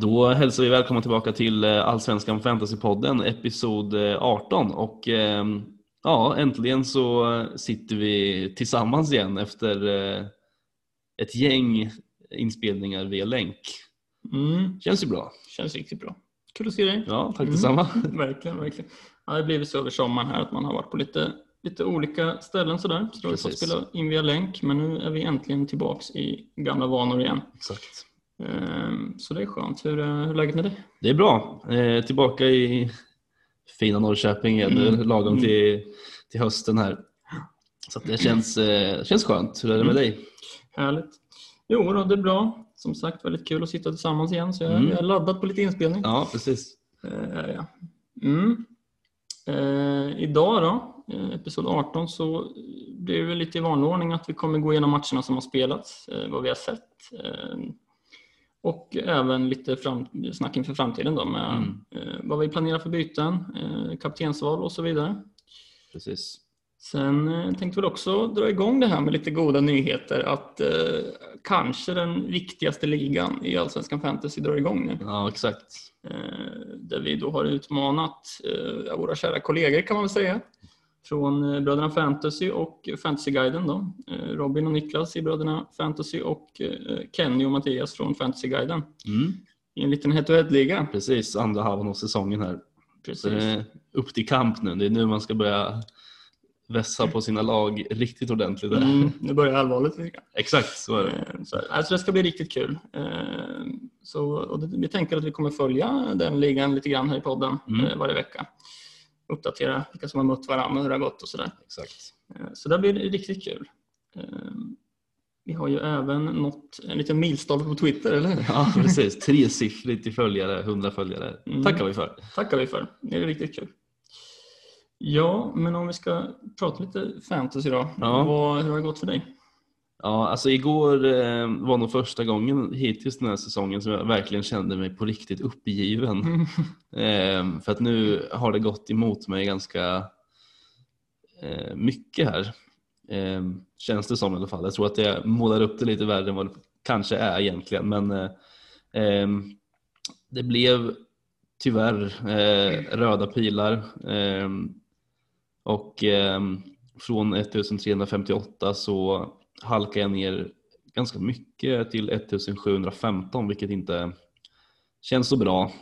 Då hälsar vi välkomna tillbaka till eh, Allsvenskan Fantasypodden, episod eh, 18. Och eh, ja, äntligen så sitter vi tillsammans igen efter eh, ett gäng inspelningar via länk. Mm, Känns ju bra. känns riktigt bra. Kul att se dig. Ja, tack Mm. detsamma. verkligen, verkligen. Ja, det har blivit så över sommaren här att man har varit på lite, lite olika ställen sådär. Så då har vi fått spela in via länk, men nu är vi äntligen tillbaks i gamla vanor igen. Exakt. Ehm, Så det är skönt. Hur är, hur är läget med dig? Det är bra. Eh, tillbaka i fina Norrköping igen, Mm. lagom Mm. till, till hösten här. Så det känns, eh, känns skönt. Hur är det med Mm. dig? Härligt. Jo då, det är bra. Som sagt, väldigt kul att sitta tillsammans igen. Så jag, Mm. jag är laddad på lite inspelning. Ja, precis. Eh, ja. mm. eh, idag då, eh, episod 18, så blir det lite i vanlig ordning att vi kommer gå igenom matcherna som har spelats, eh, vad vi har sett. Och även lite fram, snack inför framtiden då med Mm. eh, vad vi planerar för byten, eh, kaptensval och så vidare. precis. Sen eh, tänkte vi också dra igång det här med lite goda nyheter att eh, kanske den viktigaste ligan i Allsvenskan Fantasy drar igång nu. Ja, exakt. Eh, där vi då har utmanat eh, våra kära kollegor kan man väl säga. Från eh, Bröderna Fantasy och Fantasyguiden då. Eh, Robin och Niklas i Bröderna Fantasy och eh, Kenny och Mattias från Fantasyguiden. Mm. I en liten head-to-head-liga. Precis, andra halvan av säsongen här. Precis. upp till kamp nu. Det är nu man ska börja vässa på sina lag riktigt ordentligt. Mm, nu börjar allvarligt. Exakt, så är det. Så, alltså det ska bli riktigt kul. Så, och vi tänker att vi kommer följa den ligan lite grann här i podden Mm. varje vecka. Uppdatera vilka som har mött varandra och hur det har gått och sådär. Exakt. Eh, Så det blir riktigt kul. Eh, Vi har ju även nått en liten milstolpe på Twitter, eller hur? Ja, precis. Tresiffrigt i följare, 100 följare. Mm. tackar vi för. tackar vi för. Det är riktigt kul. Ja, men om vi ska prata lite fantasy då. Ja. Vad, hur har det gått för dig? Ja, alltså igår eh, var nog första gången hittills den här säsongen som jag verkligen kände mig på riktigt uppgiven. Eh, för att nu har det gått emot mig ganska eh, mycket här. Eh, känns det som i alla fall. Jag tror att jag målar upp det lite värre än vad det kanske är egentligen. Men eh, eh, det blev tyvärr eh, röda pilar. Eh, och från 1358 så halkade jag ner ganska mycket till 1715 vilket inte känns så bra.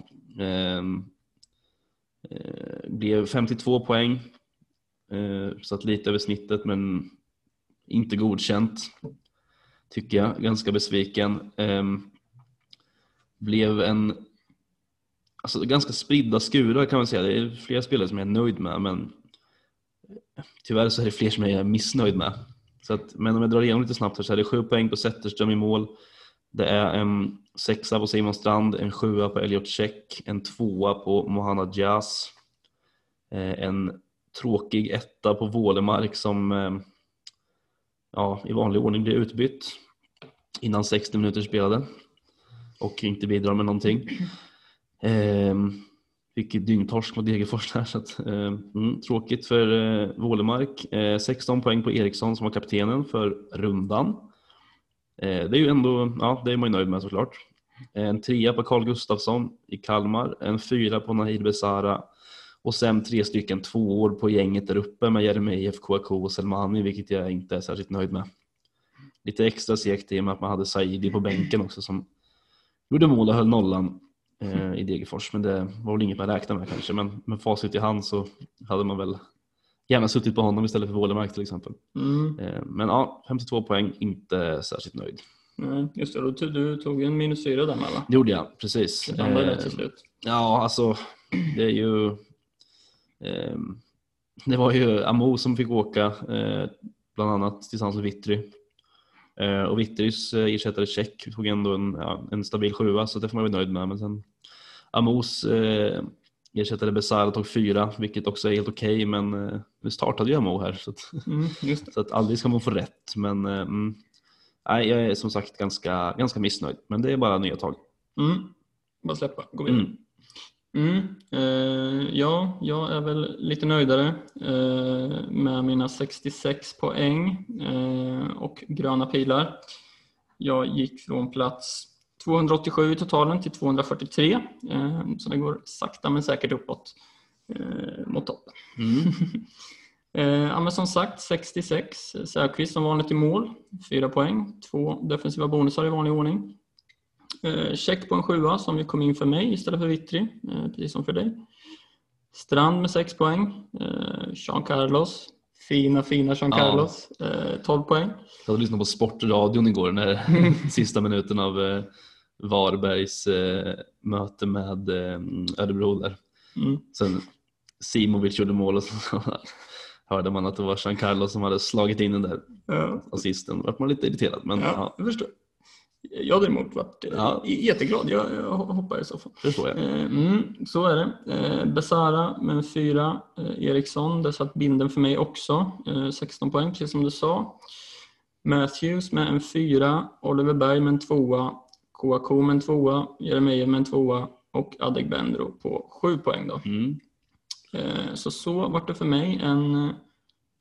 Ehm, eh, blev 52 poäng, eh, satt lite över snittet men inte godkänt tycker jag. Ganska besviken. Eh, blev en alltså, ganska spridda skurar kan man säga. Det är flera spelare som jag är nöjd med men tyvärr så är det fler som jag är missnöjd med. Så att, men om jag drar igenom lite snabbt här så är det sju poäng på Zetterström i mål. Det är en sexa på Simon Strand, en sjua på Elliot Check, en tvåa på Mohanna Jazz, eh, en tråkig etta på Vålemark som eh, ja, i vanlig ordning blir utbytt innan 60 minuter spelade och inte bidrar med någonting. Eh, fick dyngtorsk mot Degerfors där, så att, eh, mm, tråkigt för eh, Vålemark. Eh, 16 poäng på Eriksson som var kaptenen för rundan. Eh, det är ju ändå, ja det är man ju nöjd med såklart. Eh, en trea på Carl Gustafsson i Kalmar, en fyra på Nahid Besara och sen tre stycken tvåor på gänget där uppe med Jeremejeff, Kouakou och Selmani, vilket jag inte är särskilt nöjd med. Lite extra segt i och med att man hade Saidi på bänken också som gjorde mål och höll nollan eh, i Degerfors, men det var väl inget man räknade med kanske. Men med facit i hand så hade man väl gärna suttit på honom istället för Wålemark till exempel. Mm. Eh, men ja, 52 poäng, inte särskilt nöjd. Nej, just det, du, du tog en minus fyra där med va? Det gjorde jag, precis. Det Eh, till slut. Ja, alltså det är ju ehm, Det var ju Amo som fick åka eh, bland annat tillsammans med Vittry. Eh, och Vittrys eh, ersättare Check tog ändå en, ja, en stabil sjua så det får man vara nöjd med. Men sen Amos eh, ersättare Besara tog fyra vilket också är helt okej men eh, nu startade ju Amo här så att, Mm, så att aldrig ska man få rätt. Men eh, mm, nej, jag är som sagt ganska, ganska missnöjd men det är bara nya tag. Mm. Bara släppa, gå vidare. Mm. Mm. Eh, ja, jag är väl lite nöjdare eh, med mina 66 poäng eh, och gröna pilar. Jag gick från plats 287 i totalen till 243. Eh, så det går sakta men säkert uppåt eh, mot toppen. Mm. Eh, ja, men som sagt 66. Säfqvist som vanligt i mål. Fyra poäng. Två defensiva bonusar i vanlig ordning. Check på en sjua som vi kom in för mig istället för Vittri, precis som för dig. Strand med sex poäng. Jean Carlos. Fina, fina Jean Ja. Carlos. Eh, 12 poäng. Jag hade lyssnat på Sportradion igår när sista minuten av Varbergs eh, möte med eh, Örebro där. Mm. Sen Simovic gjorde mål och så hörde man att det var Jean Carlos som hade slagit in den där Ja, assisten. Då vart man lite irriterad men ja, ja, jag förstår. Jag däremot varit eh, Ja. jätteglad. Jag, jag hoppar i så fall. förstår jag. Eh, Mm, så är det. Eh, Besara med en fyra. Eh, Eriksson, där satt binden för mig också. Eh, 16 poäng, precis som du sa. Matthews med en fyra. Oliver Berg med en tvåa. Kouakou med en tvåa. Jeremejeff med en tvåa. Och Adegbenro på sju poäng. Då. Mm. Eh, Så så vart det för mig en,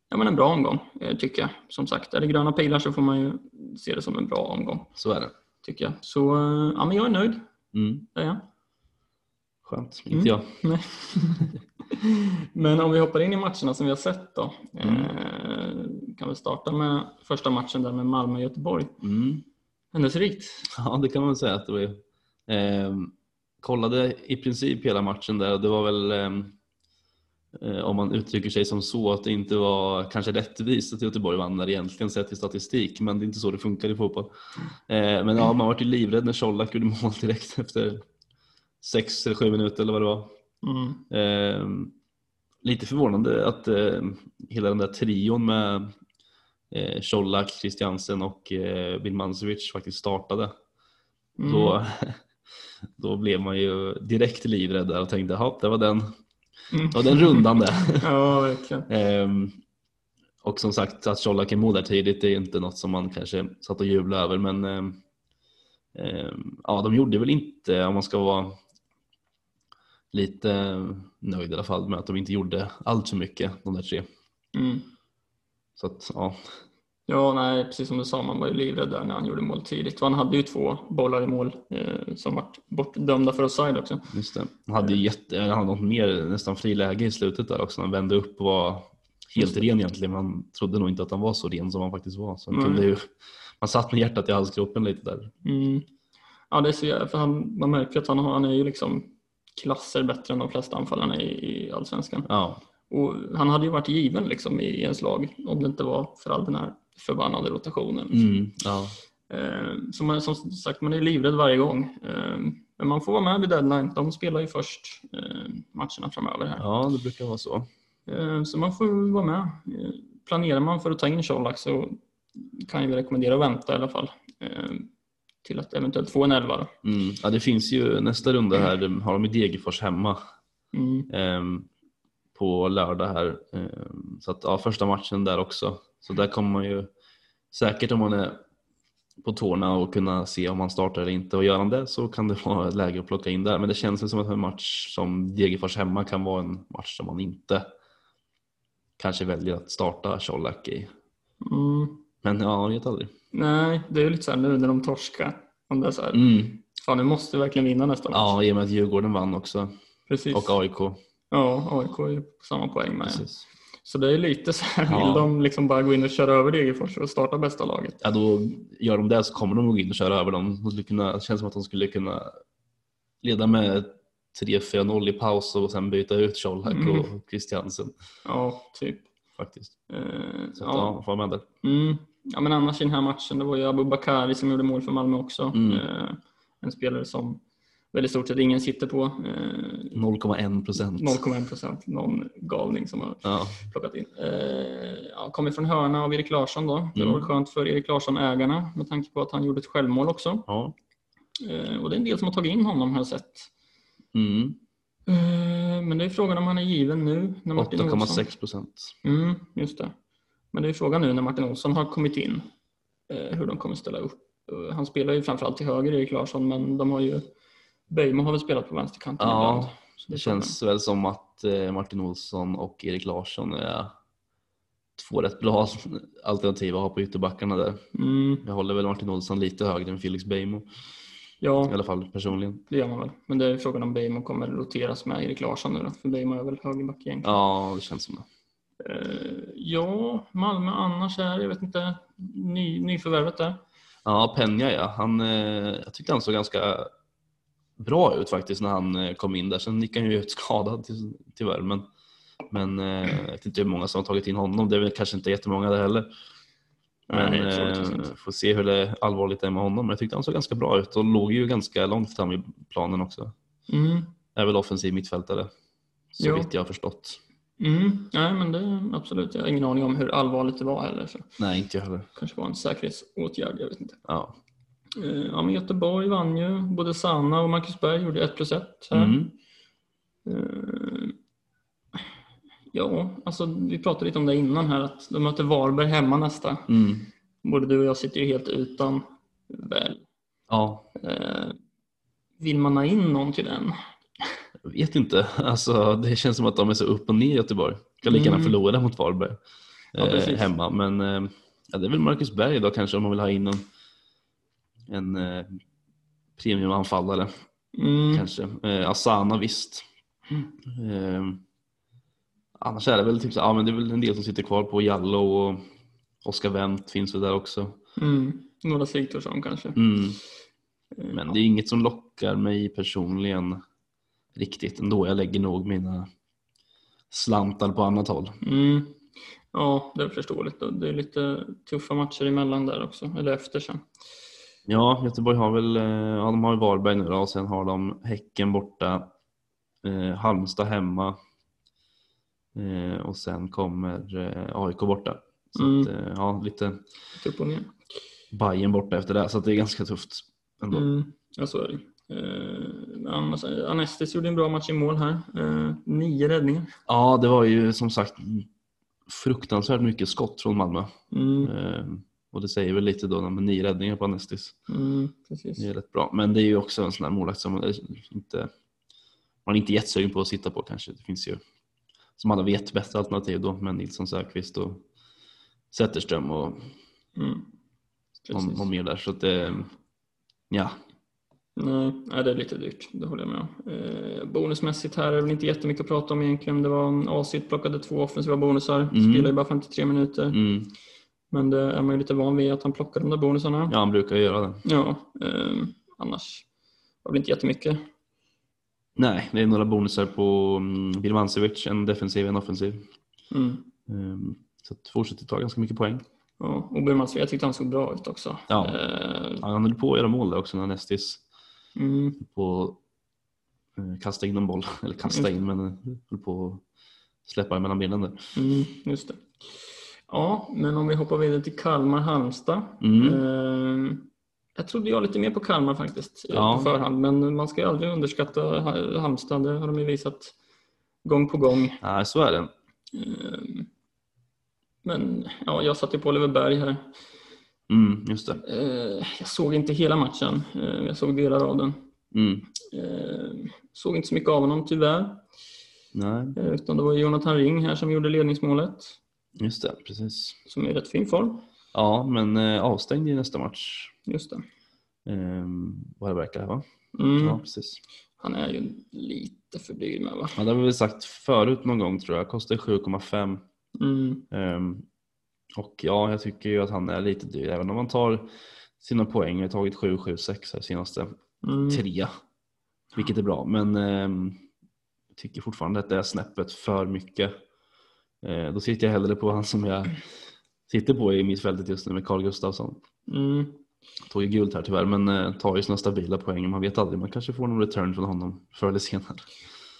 ja, men en bra omgång, eh, tycker jag. Som sagt, är det gröna pilar så får man ju se det som en bra omgång, Så är det. tycker jag. Så eh, ja, men jag är nöjd. Mm. Är jag. Skönt, inte jag. Men om vi hoppar in i matcherna som vi har sett då. Mm. Kan vi starta med första matchen där med Malmö-Göteborg. Mm. Händelserikt. Ja, det kan man säga att det var. Ehm, kollade i princip hela matchen där och det var väl ehm, eh, om man uttrycker sig som så att det inte var kanske rättvist att Göteborg vann när egentligen sett i statistik men det är inte så det funkar i fotboll. Eh, men ja, man var ju livrädd när Colak gjorde mål direkt efter sex eller sju minuter eller vad det var. Mm. Ehm, lite förvånande att eh, hela den där trion med eh, Colak, Christiansen och eh, Bilmancevic faktiskt startade. Mm. Då, då blev man ju direkt livrädd där och tänkte jaha, det var den, Mm. var den rundan det. Ja, verkligen. Ehm, och som sagt att Colak är mål där tidigt är inte något som man kanske satt och jublade över men ehm, ja, de gjorde väl inte, om man ska vara lite nöjd i alla fall med att de inte gjorde allt för mycket de där tre. Mm. Så att ja, Ja, nej, precis som du sa, man var ju livrädd där när han gjorde mål tidigt. Han hade ju två bollar i mål eh, som vart bortdömda för offside också. just det. Han hade ju jätte, han hade något mer nästan friläge i slutet där också. Han vände upp och var helt ren egentligen. Man trodde nog inte att han var så ren som han faktiskt var. Så han ju, man satt med hjärtat i halsgropen lite där. Mm. Ja, det är så för han, man märker att han, han är ju liksom klasser bättre än de flesta anfallarna i, i Allsvenskan. Ja, Och han hade ju varit given liksom i ens lag om det inte var för all den här förbannade rotationen. mm, ja. Eh, så man, som sagt, man är livrädd varje gång. Eh, men man får vara med vid deadline. De spelar ju först eh, matcherna framöver här. ja, det brukar vara så. Så man får vara med. Planerar man för att ta in Colak så kan jag rekommendera att vänta i alla fall. Till att eventuellt få en elva. Mm. Ja, det finns ju nästa runda här, har de i Degerfors hemma Mm. ehm, på lördag här. Ehm, så att ja, första matchen där också. Så där kommer man ju säkert om man är på tårna och kunna se om man startar eller inte och gör han det så kan det vara läge att plocka in där. Men det känns som att en match som Degerfors hemma kan vara en match som man inte kanske väljer att starta Colak i. Mm. Men ja, jag vet aldrig. Nej, det är ju lite så här nu när de torskar. Om det är så här, Mm. fan nu måste vi verkligen vinna nästa match. Ja, i och med att Djurgården vann också Precis. och AIK. Ja, AIK är ju på samma poäng med. Precis. Så det är lite så här, Ja. vill de liksom bara gå in och köra över Degerfors och starta bästa laget? Ja, då gör de det så kommer de gå in och köra över dem. De skulle kunna, det känns som att de skulle kunna leda med 3-4-0 i paus och sen byta ut Colak Mm. och Christiansen Ja, typ. faktiskt. Eh, Så att, ja. ja, med där. Mm. ja, men annars i den här matchen, det var ju Abubakari som gjorde mål för Malmö också. Mm. Eh, en spelare som väl i stort sett ingen sitter på. Eh, 0,1 procent. 0,1 procent, någon galning som har Ja, plockat in. Eh, ja, kommer från hörna av Erik Larsson då. Det var Mm. väl skönt för Erik Larsson-ägarna med tanke på att han gjorde ett självmål också. ja. Eh, och det är en del som har tagit in honom har jag sett. Mm. Eh, men det är frågan om han är given nu när Martin Olsson... 8,6 procent. Mm, just det. Men det är frågan nu när Martin Olsson har kommit in eh, hur de kommer ställa upp. Eh, han spelar ju framförallt till höger, Erik Larsson, men de har ju Bejmo har väl spelat på vänsterkanten Ja, ibland. Det känns väl som att eh, Martin Olsson och Erik Larsson är två rätt bra alternativ att ha på ytterbackarna där. Mm, Jag håller väl Martin Olsson lite högre än Felix Beijmo. I Ja, alla fall personligen. det gör man väl. Men det är frågan om Bejmo kommer roteras med Erik Larsson nu då. För Bejmo är väl högerback egentligen. Ja, det känns som det. Eh, ja, Malmö annars här, jag vet inte, ny, nyförvärvet där. Ja, Penja ja. Han, eh, jag tyckte han såg ganska bra ut faktiskt när han eh, kom in där. Sen gick han ju ut skadad ty- tyvärr. Men, men eh, jag vet inte hur många som har tagit in honom. Det är väl kanske inte jättemånga det heller. Men Nej, inte. får se hur det allvarligt är med honom. Men jag tyckte han såg ganska bra ut och låg ju ganska långt fram i planen också. Mm. Är väl offensiv mittfältare. Så Ja. vitt jag har förstått. Mm. Nej, men det absolut. Jag har ingen aning om hur allvarligt det var heller. Så Nej, inte jag heller. kanske var en säkerhetsåtgärd, jag vet inte. Ja. Eh, Ja, men Göteborg vann ju. Både Sanna och Marcus Berg gjorde 1 plus 1 här. Mm. Eh, Ja, alltså vi pratade lite om det innan här att de möter Varberg hemma nästa. Mm. Både du och jag sitter ju helt utan väl. Ja, Eh, Vill man ha in någon till den? jag vet inte. Alltså, det känns som att de är så upp och ner i Göteborg. Kan lika gärna Mm. förlora mot Varberg Ja, hemma. Men ja, det är väl Marcus Berg då kanske om man vill ha in en, en eh, premiumanfallare. Mm. Kanske. Eh, Asana visst. Eh, annars är det väl typ så, ja, men det är väl en del som sitter kvar på Jallo och Oskar Wendt finns väl där också. Mm. Några Sigthorsson kanske. Mm. Eh, Men det är inget som lockar mig personligen riktigt ändå. Jag lägger nog mina slantar på annat håll. Mm. Ja, det är förståeligt. Det är lite tuffa matcher emellan där också, eller efter sen. Ja, Göteborg har väl, eh, ja, de har ju Varberg nu då, och sen har de Häcken borta, eh, Halmstad hemma eh, och sen kommer eh, AIK borta. Så Mm. att, eh, ja, lite upp och ner. Bayern borta efter det, så det är ganska tufft ändå. Mm. Ja, så är det. Eh, eh, Anestis gjorde en bra match i mål här. Eh, nio räddningar. Ja, det var ju som sagt fruktansvärt mycket skott från Malmö. Mm. Och det säger väl lite då med nio räddningar på Anestis. Mm, precis. Det är rätt bra. Men det är ju också en sån här målvakt som man är inte, man är inte jättesugen på att sitta på kanske. Det finns ju, som alla vet, bättre alternativ då med Nilsson Söderqvist och Zetterström och Mm. Precis. någon mer där. Så att det, ja, Nej, nej, det är lite dyrt. Det håller jag med om. Eh, bonusmässigt här är det väl inte jättemycket att prata om egentligen. Det var en AC plockade två offensiva bonusar. Mm. Spelade ju bara 53 minuter. mm, Men det är man ju lite van vid att han plockar de där bonusarna. ja han brukar ju göra det. Ja, eh, annars var det inte jättemycket. Nej, det är några bonusar på um, Birmancevic, en defensiv, en offensiv. Mm. Um, så att fortsätter ta ganska mycket poäng. Ja, och Burmans, jag tyckte han såg bra ut också. Ja. Eh, han höll på att göra mål där också när Nestis mm, på eh, kasta in en boll, eller kasta in men eh, höll på att släppa mellan benen där. mm, just det. Ja, men om vi hoppar vidare till Kalmar-Halmstad. Mm. Eh, jag trodde jag lite mer på Kalmar faktiskt eh, Ja. på förhand, men man ska ju aldrig underskatta Ha- Halmstad. Det har de ju visat gång på gång. Nej, så är det. Eh, men ja, jag satte på Oliver Berg här. Mm, just det. Eh, jag såg inte hela matchen. Jag såg delar av den. Mm. Såg inte så mycket av honom tyvärr. Nej, utan det var Jonathan Ring här som gjorde ledningsmålet. Just det, precis. Som är i rätt fin form. Ja, men eh, avstängd i nästa match. Just det. Ehm, vad det verkar va? Mm. Ja, precis. Han är ju lite för dyr med va? Ja, det har vi väl sagt förut någon gång tror jag. Kostar 7,5. Mm. Ehm, och ja, jag tycker ju att han är lite dyr. Även om man tar sina poäng. Jag har tagit 7, 7, 6 här senaste Mm. tre. Vilket är bra. Men ehm, jag tycker fortfarande att det är snäppet för mycket. Eh, då sitter jag hellre på han som jag sitter på i mittfältet just nu med Carl Gustafsson. Mm. Tog ju guld här tyvärr men eh, tar ju sina stabila poäng. Man vet aldrig, man kanske får någon return från honom förr eller senare.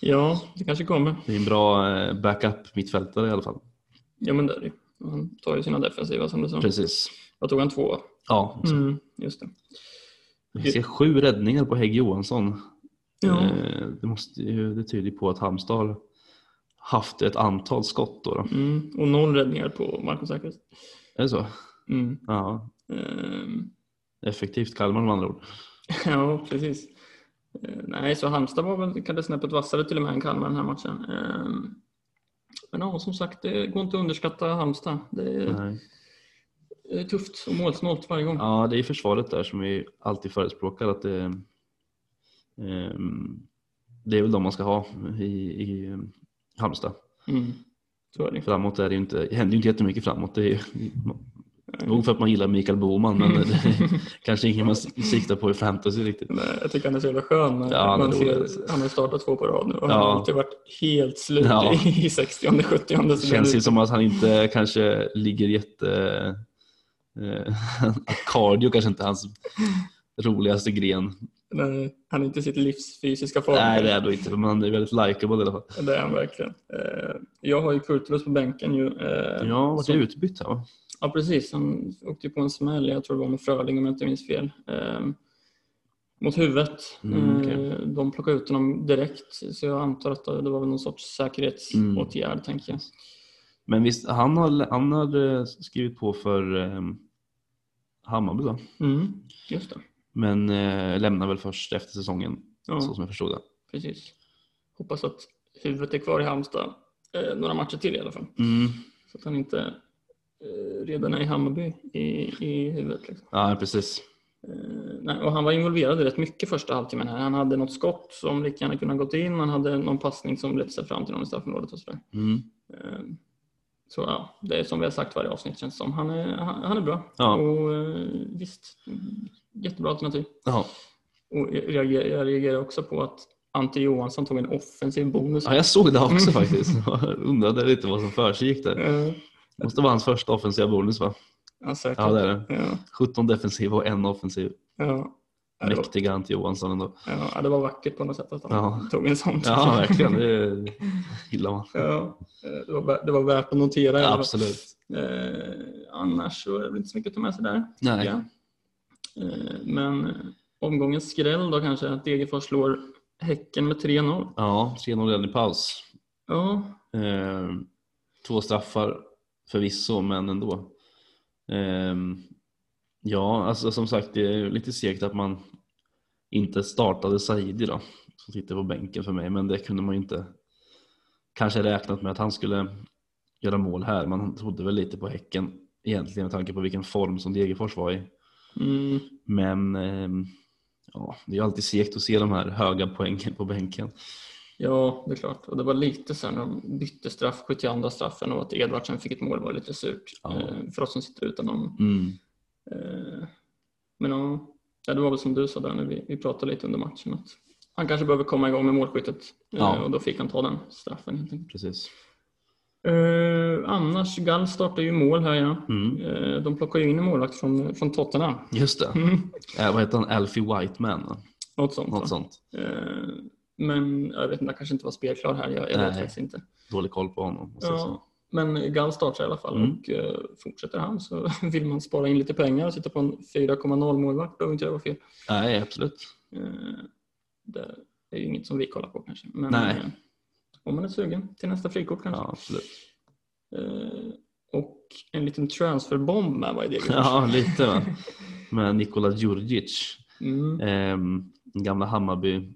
Ja, det kanske kommer. Det är en bra eh, backup mittfältare i alla fall. Ja, men det är det. Han tar ju sina defensiva som du sa. Precis. Vad tog han? Två? Ja. Mm. Just det. vi ser sju räddningar på Hägg Johansson. Ja. Eh, det, måste ju, det tyder på att Halmstad haft ett antal skott. Då, då. Mm. Och noll räddningar på Marcus Säkerhet. Är det så? Mm. Ja, Ehm, effektivt Kalmar med andra ord. ja, precis. Eh, nej, så Halmstad var väl kanske snäppet vassare till och med än Kalmar den här matchen. Ehm, men ja, som sagt, det går inte att underskatta Halmstad. Det är, Nej. eh, tufft och målsnålt varje gång. Ja, det är försvaret där som vi alltid förespråkar att det, ehm, det är väl de man ska ha i, i Halmstad. Mm. Så är det. Framåt är det ju inte, det händer ju inte jättemycket framåt. Det är ju, nog för att man gillar Mikael Boman men det är kanske ingen man siktar på i fantasy riktigt. Nej, jag tycker han är så jävla skön. Ja, man ser, han har startat två på rad nu och Ja. han har alltid varit helt slut Ja. i 60 70 Det känns ju som att han inte kanske ligger jätte... Eh, att cardio kanske inte är hans roligaste gren. Nej, han är inte sitt livs fysiska form. Nej det är det inte, men han är väldigt likeable i alla fall. Det är han verkligen. Eh, Jag har ju Kurtulus på bänken ju. eh, Ja, vart är som- utbytt här va? Ja precis, han åkte ju på en smäll, jag tror det var med Fröling om jag inte minns fel. Eh, mot huvudet. Mm. Eh, De plockade ut honom direkt så jag antar att det var någon sorts säkerhetsåtgärd tänker jag. Men visst, han har, han har skrivit på för Hammarby va? Mm, just det. Men eh, lämnar väl först efter säsongen Ja, så som jag förstod det. precis. Hoppas att huvudet är kvar i Halmstad eh, några matcher till i alla fall. Mm. Så att han inte eh, redan är i Hammarby i, i huvudet. Liksom. Ja precis. Eh, nej, och han var involverad i rätt mycket första halvtimmen här. Han hade något skott som lika gärna kunde ha gått in. Han hade någon passning som ledde sig fram till någon i straffområdet och sådär. Mm. Så ja, det är som vi har sagt varje avsnitt känns som. Han är, han, han är bra. Ja. Och eh, visst, jättebra alternativ. Jaha. Och jag reagerar, jag reagerar också på att Ante Johansson tog en offensiv bonus. Ja, jag såg det också faktiskt. Jag undrade lite vad som försiggick där. Det måste vara hans första offensiva bonus va? ja, säkert. Ja det är det. Ja, 17 defensiva och en offensiv. ja. Ja, Mäktiga Ante Johansson ändå. Ja, det var vackert på något sätt att han Ja. tog en sån. Ja verkligen, det gillar man. Ja, det, var, det var värt att notera. fall. Absolut. Eh, annars så är det inte så mycket att ta med sig där. Nej. Ja. Eh, men omgångens skräll då kanske, att Degerfors slår Häcken med 3-0. Ja, 3-0 redan i paus. Ja, Eh, två straffar förvisso, men ändå. Eh, ja, alltså som sagt det är lite segt att man inte startade Saidi då, som sitter på bänken för mig, men det kunde man ju inte kanske räknat med att han skulle göra mål här. Man trodde väl lite på Häcken egentligen med tanke på vilken form som Degerfors var i. mm, Men ehm, ja, det är ju alltid segt att se de här höga poängen på bänken. ja, det är klart. Och det var lite sen när de bytte straff, 72 straffen och att Edvardsen fick ett mål var lite surt Ja. eh, för oss som sitter utan honom. Mm. Eh, men ja, ja, det var väl som du sa där när vi, vi pratade lite under matchen att han kanske behöver komma igång med målskyttet eh, Ja. och då fick han ta den straffen helt enkelt. Precis. Eh, annars, Gall startar ju mål här ja. Mm. Eh, de plockar ju in en målvakt från, från Tottenham. Just det. Mm. Eh, vad heter han? Alfie Whiteman? Något sånt. Något sånt. Eh, men jag vet inte, han kanske inte var spelklar här. Jag, jag vet faktiskt inte. Dålig koll på honom. Ja, men Gall startar i alla fall Mm. och eh, fortsätter han så vill man spara in lite pengar och sitta på en 4,0 målvakt behöver inte det vara fel. Nej, absolut. Eh, det är ju inget som vi kollar på kanske. Men Nej. eh, om man är sugen till nästa frikort kanske. Ja, absolut. Och en liten transferbomb med var i det. Ja, lite va. Med Nikola Djurdjic. Mm, Ehm, gamla Hammarby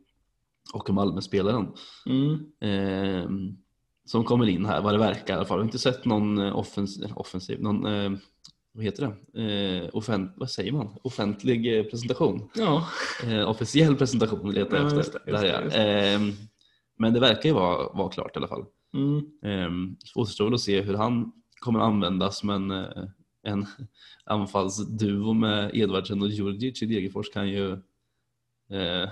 och Malmö-spelaren. mm, Ehm, som kommer in här, vad det verkar i alla fall. Jag har inte sett någon eh, offensiv, offensiv någon, eh, vad heter det? Eh, offent, vad säger man? Offentlig eh, presentation. ja, Eh, officiell presentation letar jag Ja, efter. det, det, det. Ehm, men det verkar ju vara, vara klart i alla fall. mm, Um, återstår väl att se hur han kommer användas men eh, en anfallsduo med Edvardsen och Djurdjic i Degerfors kan ju eh,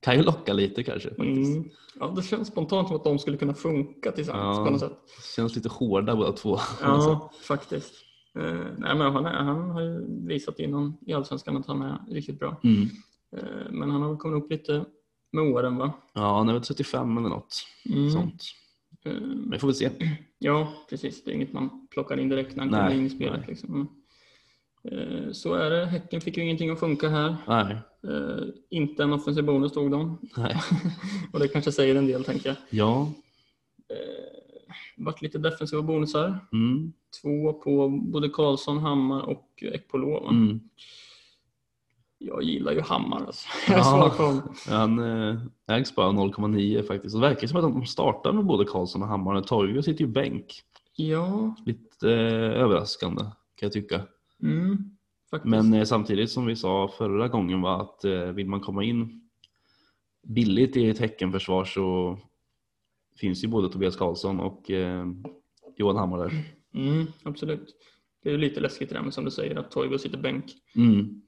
kan ju locka lite kanske faktiskt. mm. ja, det känns spontant som att de skulle kunna funka tillsammans Ja. på något sätt. Känns lite hårda båda två. Ja, faktiskt. Eh, nej, men han, är, han har ju visat innan i Allsvenskan att han är riktigt bra. Mm. Eh, men han har väl kommit upp lite med åren va? Ja, han är väl 35 eller något Mm. sånt. Eh, Men vi får väl se. Ja, precis. Det är inget man plockar in direkt när han Nej, kommer in i spelet. Liksom. Eh, Så är det. Häcken fick ju ingenting att funka här. Nej, Eh, Inte en offensiv bonus tog de. nej. Och det kanske säger en del, tänker jag. Ja, Eh, Vart lite defensiva bonusar. mm. Två på både Karlsson, Hammar och Ekpolo. Mm. Jag gillar ju Hammar. Alltså. Jag Ja. Han ägs bara 0,9 faktiskt. Det verkar som att de startar med både Karlsson och Hammar. Torgio sitter ju bänk. Ja, Lite eh, överraskande kan jag tycka. Mm. Men eh, samtidigt som vi sa förra gången var att eh, vill man komma in billigt i ett Häckenförsvar så finns ju både Tobias Karlsson och eh, Johan Hammar där. Mm, absolut. Det är lite läskigt det där med som du säger att Toivo sitter bänk. Mm.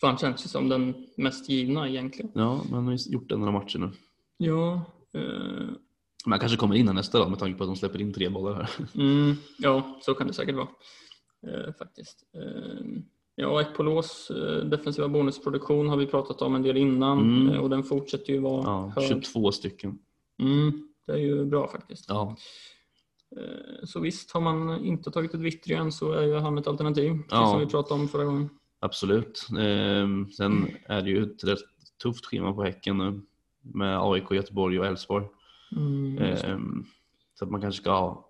För han känns ju som den mest givna egentligen. Ja, men han har ju gjort en av matcher nu. Ja, eh, Men han kanske kommer in här nästa dag med tanke på att de släpper in tre bollar här. mm, ja så kan det säkert vara. Eh, faktiskt. Eh, ja, Ekpolos eh, defensiva bonusproduktion har vi pratat om en del innan Mm. eh, och den fortsätter ju vara Ja, hög. 22 stycken. Mm, det är ju bra faktiskt. Ja, Så visst, har man inte tagit ett Vittry än så är ju han ett alternativ. Ja. som vi pratade om förra gången. absolut. Ehm, sen är det ju ett rätt tufft schema på Häcken nu med AIK, Göteborg och Elfsborg. Mm. Ehm, så att man kanske ska ha,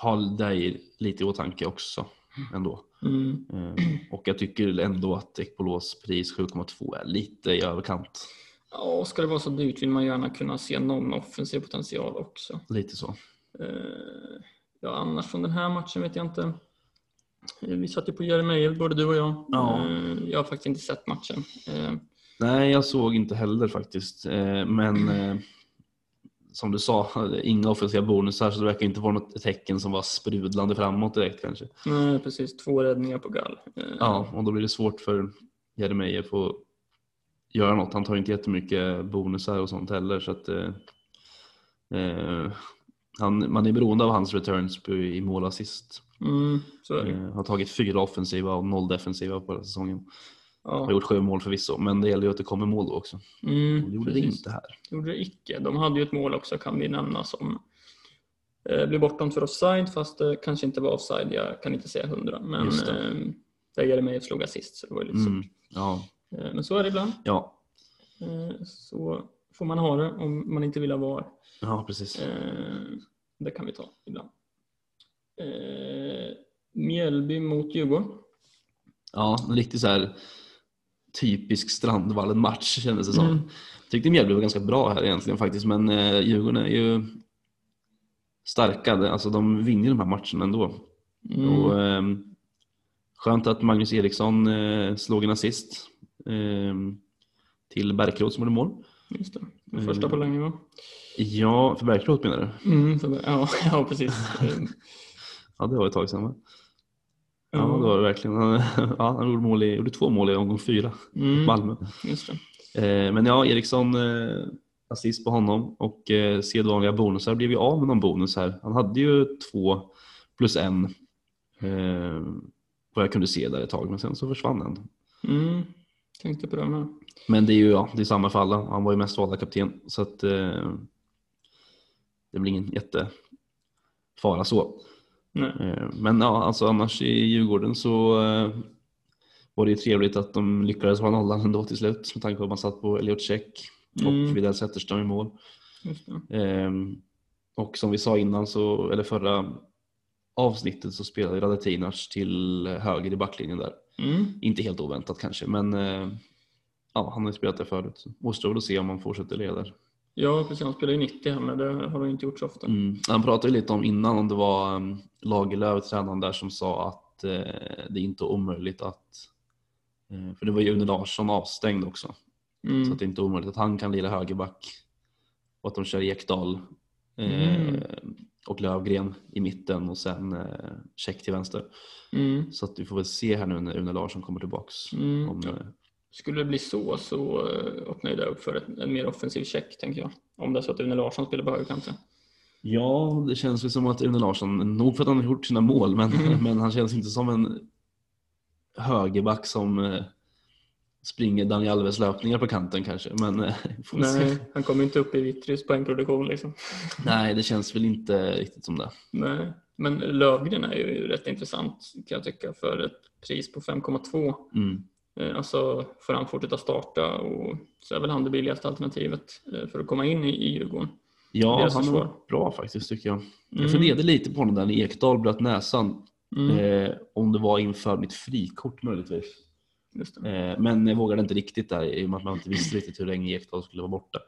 ha det lite i åtanke också ändå. Mm, Ehm, och jag tycker ändå att Ekpolos pris 7,2 är lite i överkant. ja, ska det vara så dyrt vill man gärna kunna se någon offensiv potential också. Lite så. Eh, Ja, annars från den här matchen vet jag inte. Eh, Vi satt ju på Jeremejeff, både du och jag. Ja. Eh, Jag har faktiskt inte sett matchen. Eh, Nej, jag såg inte heller faktiskt. Eh, Men eh, som du sa, inga offensiva bonusar så det verkar inte vara något tecken som var sprudlande framåt direkt kanske. Nej, precis. Två räddningar på gall. Ja, och då blir det svårt för Jeremejeff att göra något. Han tar inte jättemycket bonusar och sånt heller så att eh, eh, han, man är beroende av hans returns i målassist. Mm, så är det. Eh, har tagit fyra offensiva och noll defensiva på den här säsongen. Har Ja. gjort sju mål förvisso, men det gäller ju att det kommer mål då också. Och det Mm, gjorde det precis. inte här. Det gjorde det icke. De hade ju ett mål också kan vi nämna som eh, blev bortdömt för offside fast det kanske inte var offside. Jag kan inte säga hundra. Men det. eh, där Jeremejeff slog assist så det var lite Mm, ja, Eh, Men så är det ibland. ja, Eh, Så får man ha det om man inte vill ha VAR. ja, precis. Eh, Det kan vi ta ibland. Eh, Mjällby mot Djurgården. Ja, en så här typisk Strandvallen-match kändes det som. Mm. Tyckte Mjällby var ganska bra här egentligen faktiskt, men eh, Djurgården är ju starka. Alltså de vinner de här matcherna ändå. Mm. Och, ehm, skönt att Magnus Eriksson eh, slog en assist ehm, till Bärkroth som gjorde mål. Just det. Den första på länge va? Ja, för Bärkroth menar du? Mm, så, ja, ja, precis. Eh, Ja, det var ett tag sedan va? Ja, det var det verkligen. Ja, han gjorde, mål i, gjorde två mål i omgång fyra, Mm, Malmö. just det. Eh, men ja, Eriksson eh, assist på honom och eh, sedvanliga bonusar blev ju av med någon bonus här. Han hade ju två plus en vad jag kunde se där ett tag, men sen så försvann den. Mm, tänkte på det med. Men det är ju ja, det är samma för alla. Han var ju mest valda kapten så att det blir ingen jättefara så. Nej. Eh, men ja, alltså annars i Djurgården så eh, var det ju trevligt att de lyckades hålla nollan ändå till slut med tanke på att man satt på Elliot Check Mm. och Widell Zetterström i mål. Ehm, och som vi sa innan, så, eller förra avsnittet, så spelade Radetinac till höger i backlinjen där. Mm. Inte helt oväntat kanske, men eh, ja, han har ju spelat där förut. Återstår väl att se om han fortsätter leda där. Ja, precis. Han spelar ju 90 här, men det har han inte gjort så ofta. Mm. Han pratade lite om innan om det var um, Lagerlöf, tränaren där, som sa att eh, det är inte omöjligt att eh, för det var ju Une Larsson avstängd också. Mm. Så att det är inte omöjligt att han kan lira högerback och att de kör Ekdal eh, Mm. och Lövgren i mitten och sen eh, check till vänster. Mm. Så att vi får väl se här nu när Une Larsson kommer tillbaks. Mm. Om, eh, Skulle det bli så så eh, öppnar ju det upp för ett, en mer offensiv check, tänker jag. Om det är så att Une Larsson spelar på högerkanten. ja, det känns väl som att Une Larsson, nog för att han har gjort sina mål, men, Mm. men han känns inte som en högerback som eh, springer Daniel Alves löpningar på kanten kanske. Men eh. Nej, han kommer inte upp i Vittrys poängproduktion liksom. Nej, det känns väl inte riktigt som det. Nej, men Lövgren är ju rätt intressant kan jag tycka för ett pris på 5,2. Mm. Eh, Alltså får han fortsätta starta och så är väl han det billigaste alternativet eh, för att komma in i, i Djurgården. Ja, han var bra faktiskt tycker jag. Mm. Jag funderade lite på honom där när Ekdal bröt näsan. Mm, Eh, om det var inför mitt frikort möjligtvis. Eh, men jag vågade inte riktigt där i och med att man inte visste riktigt hur länge Ekdal skulle vara borta.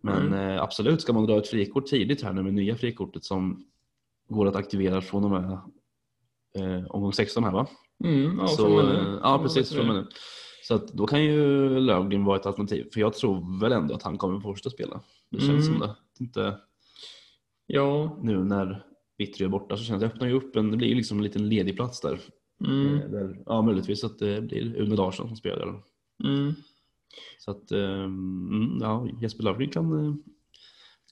Men eh, absolut, ska man dra ett frikort tidigt här nu med nya frikortet som går att aktivera från och med eh, omgång 16 här va? Mm, ja, så, nu. ja, precis. Från nu. Så att då kan ju Lövgren vara ett alternativ. För jag tror väl ändå att han kommer fortsätta spela. Det känns Mm. som det. Inte Ja, nu när Vittry är borta så känns det öppnar ju upp en, det blir ju liksom en liten ledig plats där. mm, Eh, där ja, möjligtvis att det blir Uno Larsson som spelar. mm. Så att eh, mm, ja, Jesper Lövgren kan, eh,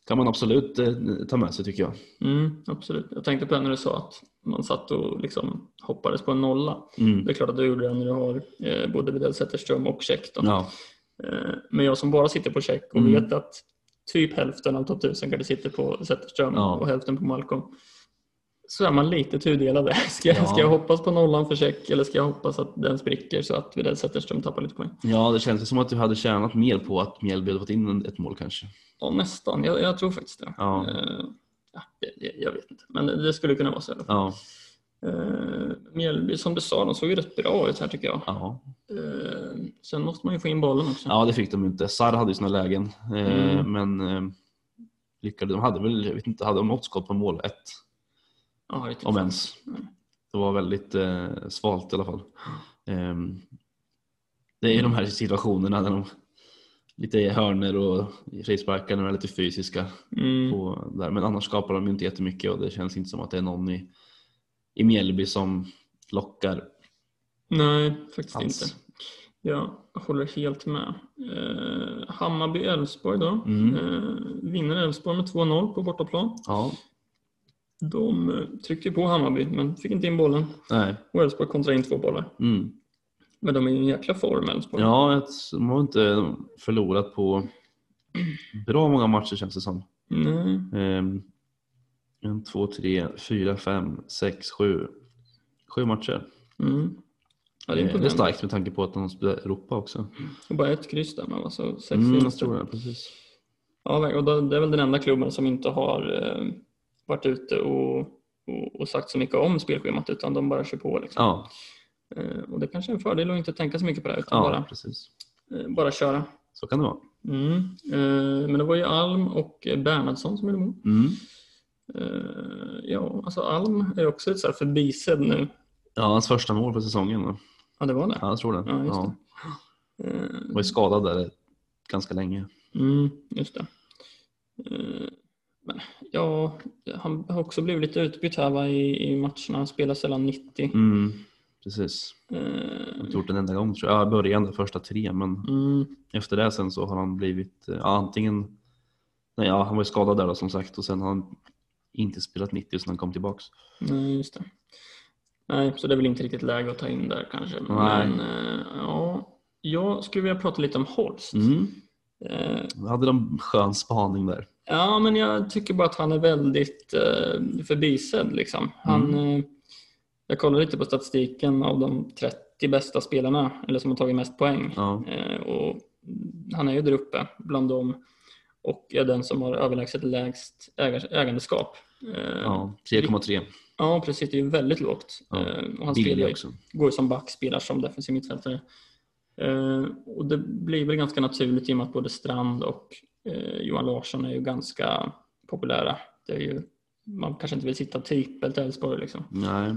kan man absolut eh, ta med sig tycker jag. Mm, absolut. Jag tänkte på det när du sa att man satt och liksom hoppades på en nolla. Mm. Det är klart att du gjorde det när du har eh, både Widell Zetterström och Check. Ja, Eh, men jag som bara sitter på Check och Mm. vet att typ hälften av topp 1000 kanske sitter på Zetterström Ja. och hälften på Malcolm. Så är man lite tudelad där. Ska, Ja. ska jag hoppas på nollan för Check eller ska jag hoppas att den spricker så att Widell Zetterström tappar lite poäng? ja, det känns som att du hade tjänat mer på att Mjällby hade fått in ett mål kanske. Ja, nästan. Jag, jag tror faktiskt det. Ja. Eh, ja, jag, jag- vet inte, men det skulle kunna vara så i. Ja, Eh, Mjällby, som du sa, de såg ju rätt bra ut här tycker jag. ja. Eh, sen måste man ju få in bollen också. ja det fick de inte. Sarr hade ju sina lägen, eh, Mm. men eh, lyckade, de hade väl, jag vet inte, hade de något skott på mål? Ett, Ja, vet inte. om ens. Mm. Det var väldigt eh, svalt i alla fall. Ehm, det är de här situationerna när de lite hörner och frisparkar när de är lite fysiska. Mm. På, där. Men annars skapar de ju inte jättemycket och det känns inte som att det är någon i, i Mjällby som lockar Nej, faktiskt alls. inte. Jag håller helt med. Eh, Hammarby-Elfsborg då. Mm. Eh, vinner Elfsborg med 2-0 på bortaplan. Ja, De eh, tryckte ju på Hammarby men fick inte in bollen. nej. Och Elfsborg kontrade in två bollar. Mm. Men de är i en jäkla form Elfsborg. Ja, de har inte förlorat på bra många matcher känns det som. Nej. Ehm, en, två, tre, fyra, fem, sex, sju. Sju matcher. Mm. Ja, det är det, är, det är starkt med tanke på att de spelar Europa också. Och bara ett kryss där, men alltså sex Mm, jag tror det, precis. Ja, och det är väl den enda klubben som inte har eh, varit ute och, och, och sagt så mycket om spelschemat utan de bara kör på. Liksom. Ja, Eh, och det kanske är en fördel att inte tänka så mycket på det utan ja bara, precis. eh, bara köra. Så kan det vara. Mm. Eh, men det var ju Alm och Bernhardsson som gjorde mål. Mm. Ja, alltså Alm är också lite förbisedd nu. Ja, hans första mål på säsongen. va? Ja, det var det. Ja, jag tror det. Ja, just ja. det. Var ju skadad där ganska länge. Mm, just det. Men ja, han har också blivit lite utbytt här va, i, i matcherna. Han spelar sällan 90. Mm, precis. Eh, Jag har inte gjort en enda gång tror jag. Ja, i början, de första tre, men Mm, efter det sen så har han blivit eh, ja, antingen, nej, ja, han var ju skadad där då, som sagt och sen har han inte spelat 90 sedan han kom tillbaks. nej, just det. Nej, så det är väl inte riktigt läge att ta in där kanske. Nej. Men eh, ja, jag skulle vilja prata lite om Holst. Mm. Då hade de skön spaning där. Ja, men jag tycker bara att han är väldigt eh, förbisedd. Liksom. Han, Mm. eh, jag kollar lite på statistiken av de 30 bästa spelarna, eller som har tagit mest poäng. Ja. Eh, och han är ju där uppe bland dem och är den som har överlägset lägst ägandeskap. Eh, Ja, 3,3. ja, precis. Det är ju väldigt lågt. Ja, Eh, och han spelar, också. går som back, spelar som defensiv mittfältare. Eh, och det blir väl ganska naturligt i och med att både Strand och eh, Johan Larsson är ju ganska populära. Det är ju, man kanske inte vill sitta trippelt Elfsborg liksom. Nej.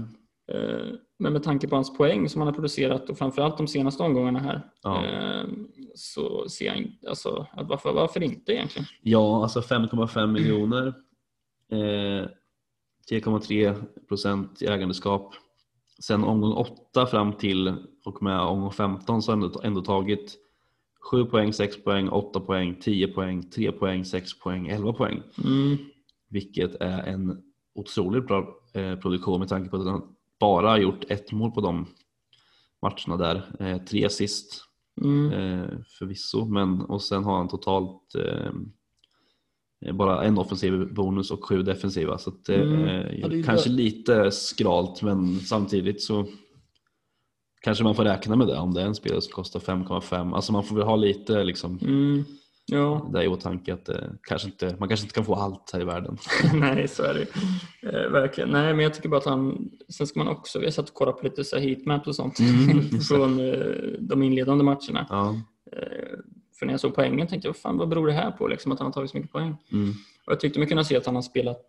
Eh, men med tanke på hans poäng som han har producerat och framförallt de senaste omgångarna här Ja. eh, så ser jag inte, alltså, att varför, varför inte egentligen? Ja, alltså 5,5 miljoner. Eh, 3,3 procent i ägandeskap. Sen omgång 8 fram till och med omgång 15 så har han ändå, ändå tagit 7 poäng, 6 poäng, 8 poäng, 10 poäng, 3 poäng, 6 poäng, 11 poäng. Mm, Vilket är en otroligt bra eh, produktion med tanke på att han bara har gjort ett mål på de matcherna där. Eh, tre assist mm, eh, förvisso, men och sen har han totalt eh, bara en offensiv bonus och sju defensiva. Så att det Mm. är Ja, kanske bra. lite skralt, men samtidigt så kanske man får räkna med det om det är en spelare som kostar 5,5. Alltså man får väl ha lite liksom mm, ja, det i åtanke att det kanske inte, man kanske inte kan få allt här i världen. nej så är det eh, Verkligen. Nej, men jag tycker bara att han, sen ska man också, vi har satt och kollat på lite så heatmaps och sånt Mm, från eh, de inledande matcherna. Ja, Eh, För när jag såg poängen tänkte jag, vad fan vad beror det här på liksom, att han har tagit så mycket poäng? mm, Och jag tyckte mig kunna se att han har spelat eh,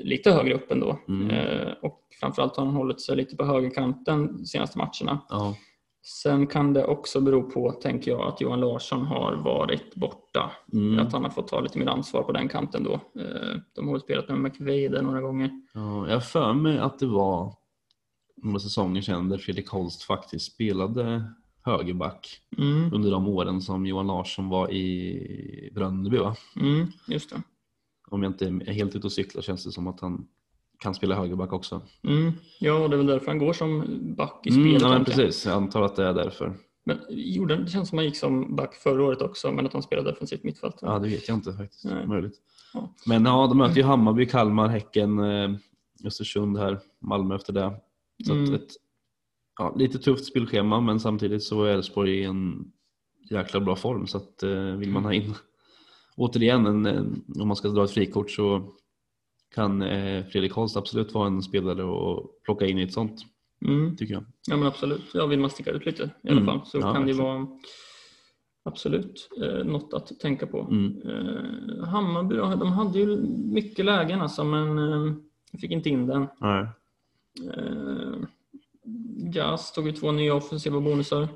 lite högre upp ändå. Mm. Eh, och framförallt har han hållit sig lite på högerkanten de senaste matcherna. Ja. Sen kan det också bero på, tänker jag, att Johan Larsson har varit borta. Mm. Att han har fått ta lite mer ansvar på den kanten då. Eh, De har väl spelat med McVeigh där några gånger. Ja, jag har för mig att det var några säsonger sedan där Fredrik Holst faktiskt spelade högerback Mm, under de åren som Johan Larsson var i Bröndby va? mm, just det. Om jag inte är helt ute och cyklar känns det som att han kan spela högerback också. Mm, ja, det är väl därför han går som back i Mm, spelet. ja, tänker jag. precis, jag antar att det är därför. Men gjorde, det känns som han gick som back förra året också, men att han spelade defensivt mittfält. Ja, det vet jag inte faktiskt. Nej. Möjligt. Ja. Men ja, de möter ju Hammarby, Kalmar, Häcken, eh, Östersund här, Malmö efter det. Så Mm. att ett ja, lite tufft spelschema men samtidigt så är Elfsborg i en jäkla bra form så att eh, vill man ha in återigen en, en, om man ska dra ett frikort så kan eh, Fredrik Holst absolut vara en spelare och plocka in i ett sånt Mm. tycker jag. Ja men absolut, ja, vill man sticka ut lite i alla Mm. fall så Ja, kan det verkligen. vara absolut eh, något att tänka på. Mm. Eh, Hammarby då, de hade ju mycket lägen alltså men eh, fick inte in den. Nej. Eh, Jazz tog ju två nya offensiva bonusar.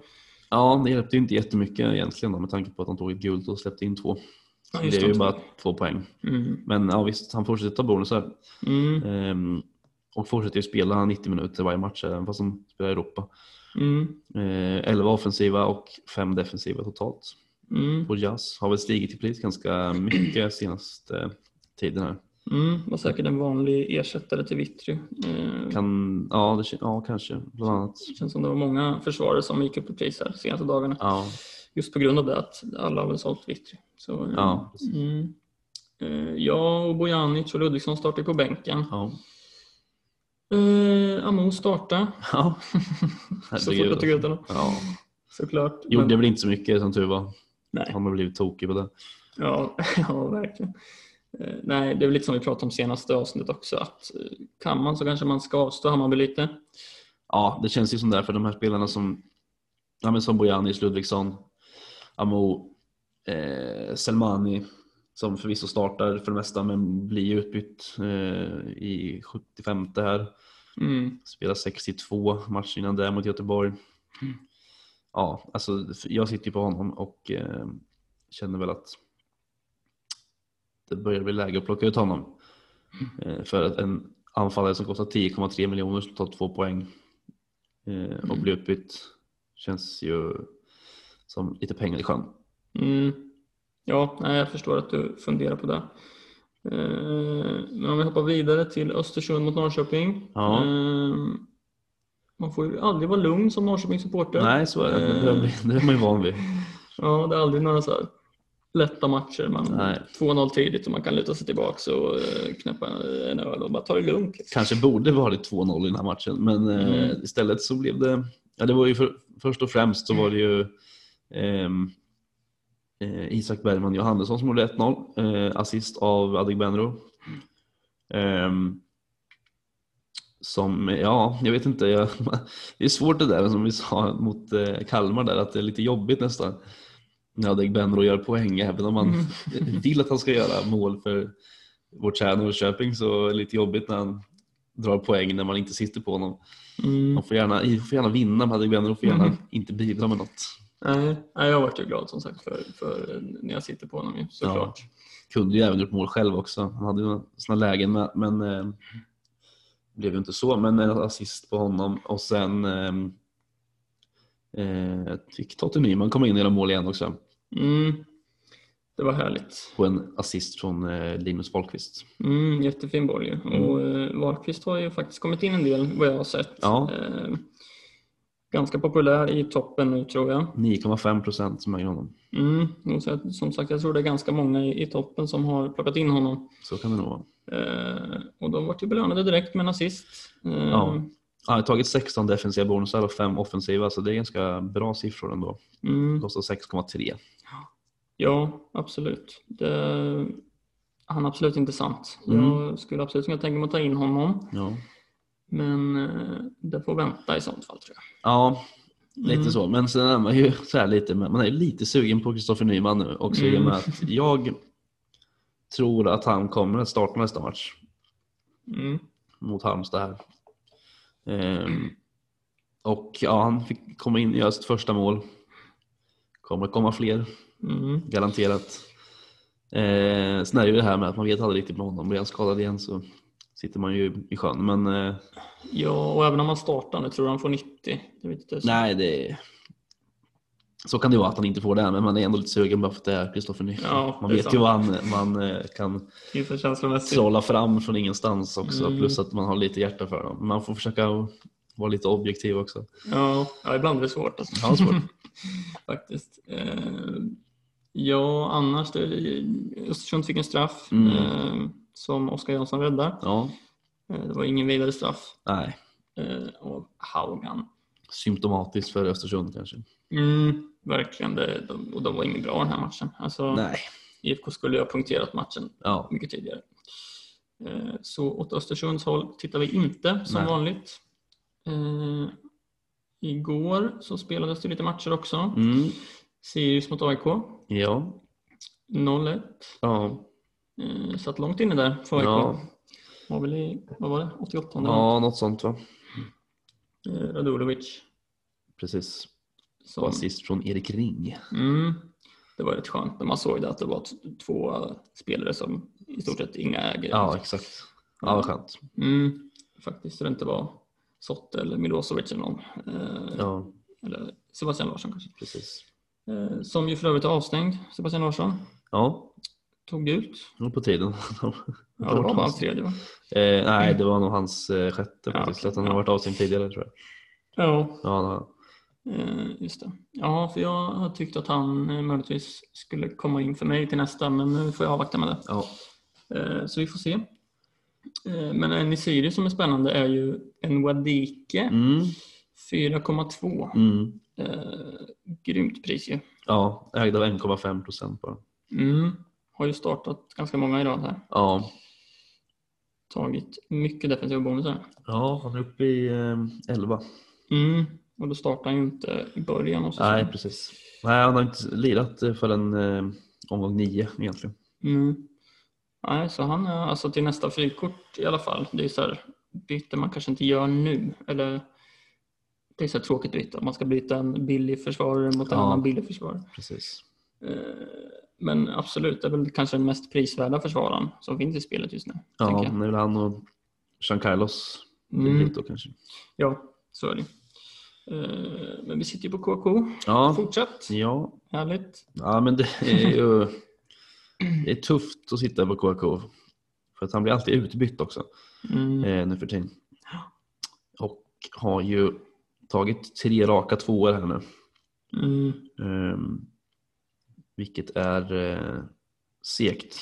Ja, det hjälpte ju inte jättemycket egentligen då, med tanke på att han tog ett guld och släppte in två. Ja, det är ju bara två poäng. Mm. Men ja, visst, han fortsätter ta bonusar. Mm. Ehm, och fortsätter ju spela 90 minuter varje match även fast de spelar i Europa. Mm. Eh, 11 offensiva och 5 defensiva totalt. Mm. Och Jazz har väl stigit i pris ganska mycket senaste tiden här. Mm. Var säkert en vanlig ersättare till Vittry. Eh, Kan, ja, det, ja, kanske bland annat. Det känns som det var många försvarare som gick upp i pris här senaste dagarna. Ja, Just på grund av det att alla har väl sålt Vittry. Så, eh, ja, mm. Eh, Jag och Bojanic och Ludvigsson startar ju på bänken. ja. Eh, Amo starta ja. så fort jag tog ut honom. Ja. Såklart. Gjorde Men- väl inte så mycket som tur var. nej. Han har blivit tokig på det. Ja, ja, verkligen. Eh, Nej, det är väl lite som vi pratade om senaste avsnittet också. Att eh, kan man så kanske man ska avstå Hammarby lite. Ja, det känns ju som det för de här spelarna som, ja, men som Bojanic, Ludvigsson, Amo, eh, Selmani som förvisso startar för det mesta men blir utbytt eh, i 75 här. Mm. Spelar 62 matcher innan det mot Göteborg. Ja, alltså jag sitter ju på honom och eh, känner väl att det börjar bli läge att plocka ut honom. Eh, för att en anfallare som kostar 10,3 miljoner som tar två poäng eh, och blir utbytt känns ju som lite pengar i sjön. Mm. Ja, jag förstår att du funderar på det. Eh, Men om vi hoppar vidare till Östersund mot Norrköping. Ja. Eh, Man får ju aldrig vara lugn som Norrköpingssupporter. Nej, så är det. Det, Eh, är- det är man ju van vid. Ja, det är aldrig några så lätta matcher. Man Nej. 2-0 tidigt och man kan luta sig tillbaka och knäppa en öl och bara ta det lugnt. Liksom. Kanske borde varit 2-0 i den här matchen, men Mm. istället så blev det, ja det var ju för, först och främst så var det ju eh, Isak Bergman Johannesson som gjorde 1-0, eh, assist av Adegbenro. Ehm, som, ja, jag vet inte, jag, det är svårt det där som vi sa mot eh, Kalmar där, att det är lite jobbigt nästan när Adegbenro gör poäng, även om man Mm. vill att han ska göra mål för vårt kära Norrköping så är det lite jobbigt när han drar poäng när man inte sitter på honom. Mm. Man får gärna, får gärna vinna med Adegbenro, får gärna Mm. inte bidra med något. Nej, jag vart ju glad som sagt för, för när jag sitter på honom ju, såklart. Kunde ju även gjort mål själv också. Han hade ju sina lägen med, men eh, blev ju inte så. Men en assist på honom och sen eh, eh, fick Totte Nyman komma in göra mål igen också. Mm. Det var härligt. På en assist från eh, Linus Wahlqvist. Mm, jättefin boll ju. Och eh, Wahlqvist har ju faktiskt kommit in en del vad jag har sett. Ja. Eh, ganska populär i toppen nu tror jag. 9,5 procent som äger honom. Mm, som sagt, jag tror det är ganska många i, i toppen som har plockat in honom. Så kan det nog vara. Eh, och de vart ju belönade direkt med en assist. Eh, Ja. Han har tagit 16 defensiva bonusar och 5 offensiva, så det är ganska bra siffror ändå. mm, Kostar 6,3. ja, absolut. Det, han är absolut intressant. Mm. Jag skulle absolut kunna tänka mig att ta in honom. Ja, Men eh, det får vänta i sånt fall tror jag. ja lite Mm. så. Men sen är man ju så här lite, man är lite sugen på Kristoffer Nyman nu också i och Mm. med att jag tror att han kommer att starta nästa match. Mm. mot Halmstad här. Ehm, och ja, han fick komma in och göra sitt första mål. Kommer komma fler, Mm. garanterat. Eh, sen är det ju det här med att man vet aldrig riktigt med honom. Blir han skadad igen så sitter man ju i sjön. Men eh, Ja, och även om han startar nu, tror du han får 90? Det vet inte. nej, det så kan det vara att han inte får det, men man är ändå lite sugen bara för att det är Kristoffer Nyck. Ja, man vet sant. ju vad han, man eh, kan trolla fram från ingenstans också. Mm. Plus att man har lite hjärta för dem. Man får försöka vara lite objektiv också. Ja, ja, ibland är det svårt. Alltså. Ja, svårt. Faktiskt. Eh, ja, annars, Östersund fick en straff Mm. eh, som Oskar Jansson räddar. Ja, Eh, det var ingen vidare straff nej. eh, av Haugan. Symptomatiskt för Östersund kanske. Mm, verkligen, det, de, och de var inget bra den här matchen. Alltså, Nej. IFK skulle ju ha punkterat matchen Ja, mycket tidigare. Eh, Så åt Östersunds håll tittar vi inte som Nej. vanligt. Eh, Igår så spelades det lite matcher också. mm. Sirius mot AIK, ja. 0-1. Ja. Eh, Satt långt inne där för AIK. Ja. Var väl i, vad var det, 88 ja, något sånt va? eh, Radulovic. Precis. Som, assist från Erik Ring. mm, det var rätt skönt när man såg det att det var två spelare som i stort sett inga äger. Ja, exakt. Ja, vad skönt. Mm, faktiskt, så det inte var Sotte eller Milosevic eller någon. Eh, Ja, Eller Sebastian Larsson kanske. precis. Eh, som ju för övrigt är avstängd, Sebastian Larsson. Ja, Tog ut. det var på tiden. Ja, det var bara hans tredje va? Eh, nej, det var nog hans eh, sjätte Ja, faktiskt. okej. Att han har Ja. varit avstängd tidigare tror jag. Ja, Ja, Eh, just det. Ja, för jag har tyckt att han eh, möjligtvis skulle komma in för mig till nästa, men nu får jag avvakta med det. ja. Eh, så vi får se. Eh, men en i Sirius som är spännande är ju en Wadike Mm, 4,2. mm. Eh, grymt pris ju. ja, ägd av 1,5 procent bara. Mm. Har ju startat ganska många i rad här. Ja, Tagit mycket defensiva bonusar. ja han är uppe i eh, 11. Mm. Och då startar han ju inte i början av säsongen. Nej, precis. Nej, han har inte lirat eh, förrän eh, omgång 9 egentligen. Mm. Nej, så han är alltså till nästa frikort i alla fall. Det är så här byte man kanske inte gör nu. Eller det är så här tråkigt byte. Man ska byta en billig försvarare mot en Ja. annan billig försvarare. Precis. Eh, Men absolut, det är väl kanske den mest prisvärda försvararen som finns i spelet just nu. Ja, det är väl han och Jean Carlos Mm. då kanske. Ja, så är det. Eh, Men vi sitter ju på KK. Ja, Fortsätt. ja. Härligt. ja, men det är ju det är tufft att sitta på KK. För att han blir alltid utbytt också Mm. eh, nu för tiden. Och har ju tagit tre raka tvåor här nu. Mm. Ehm, vilket är eh, segt.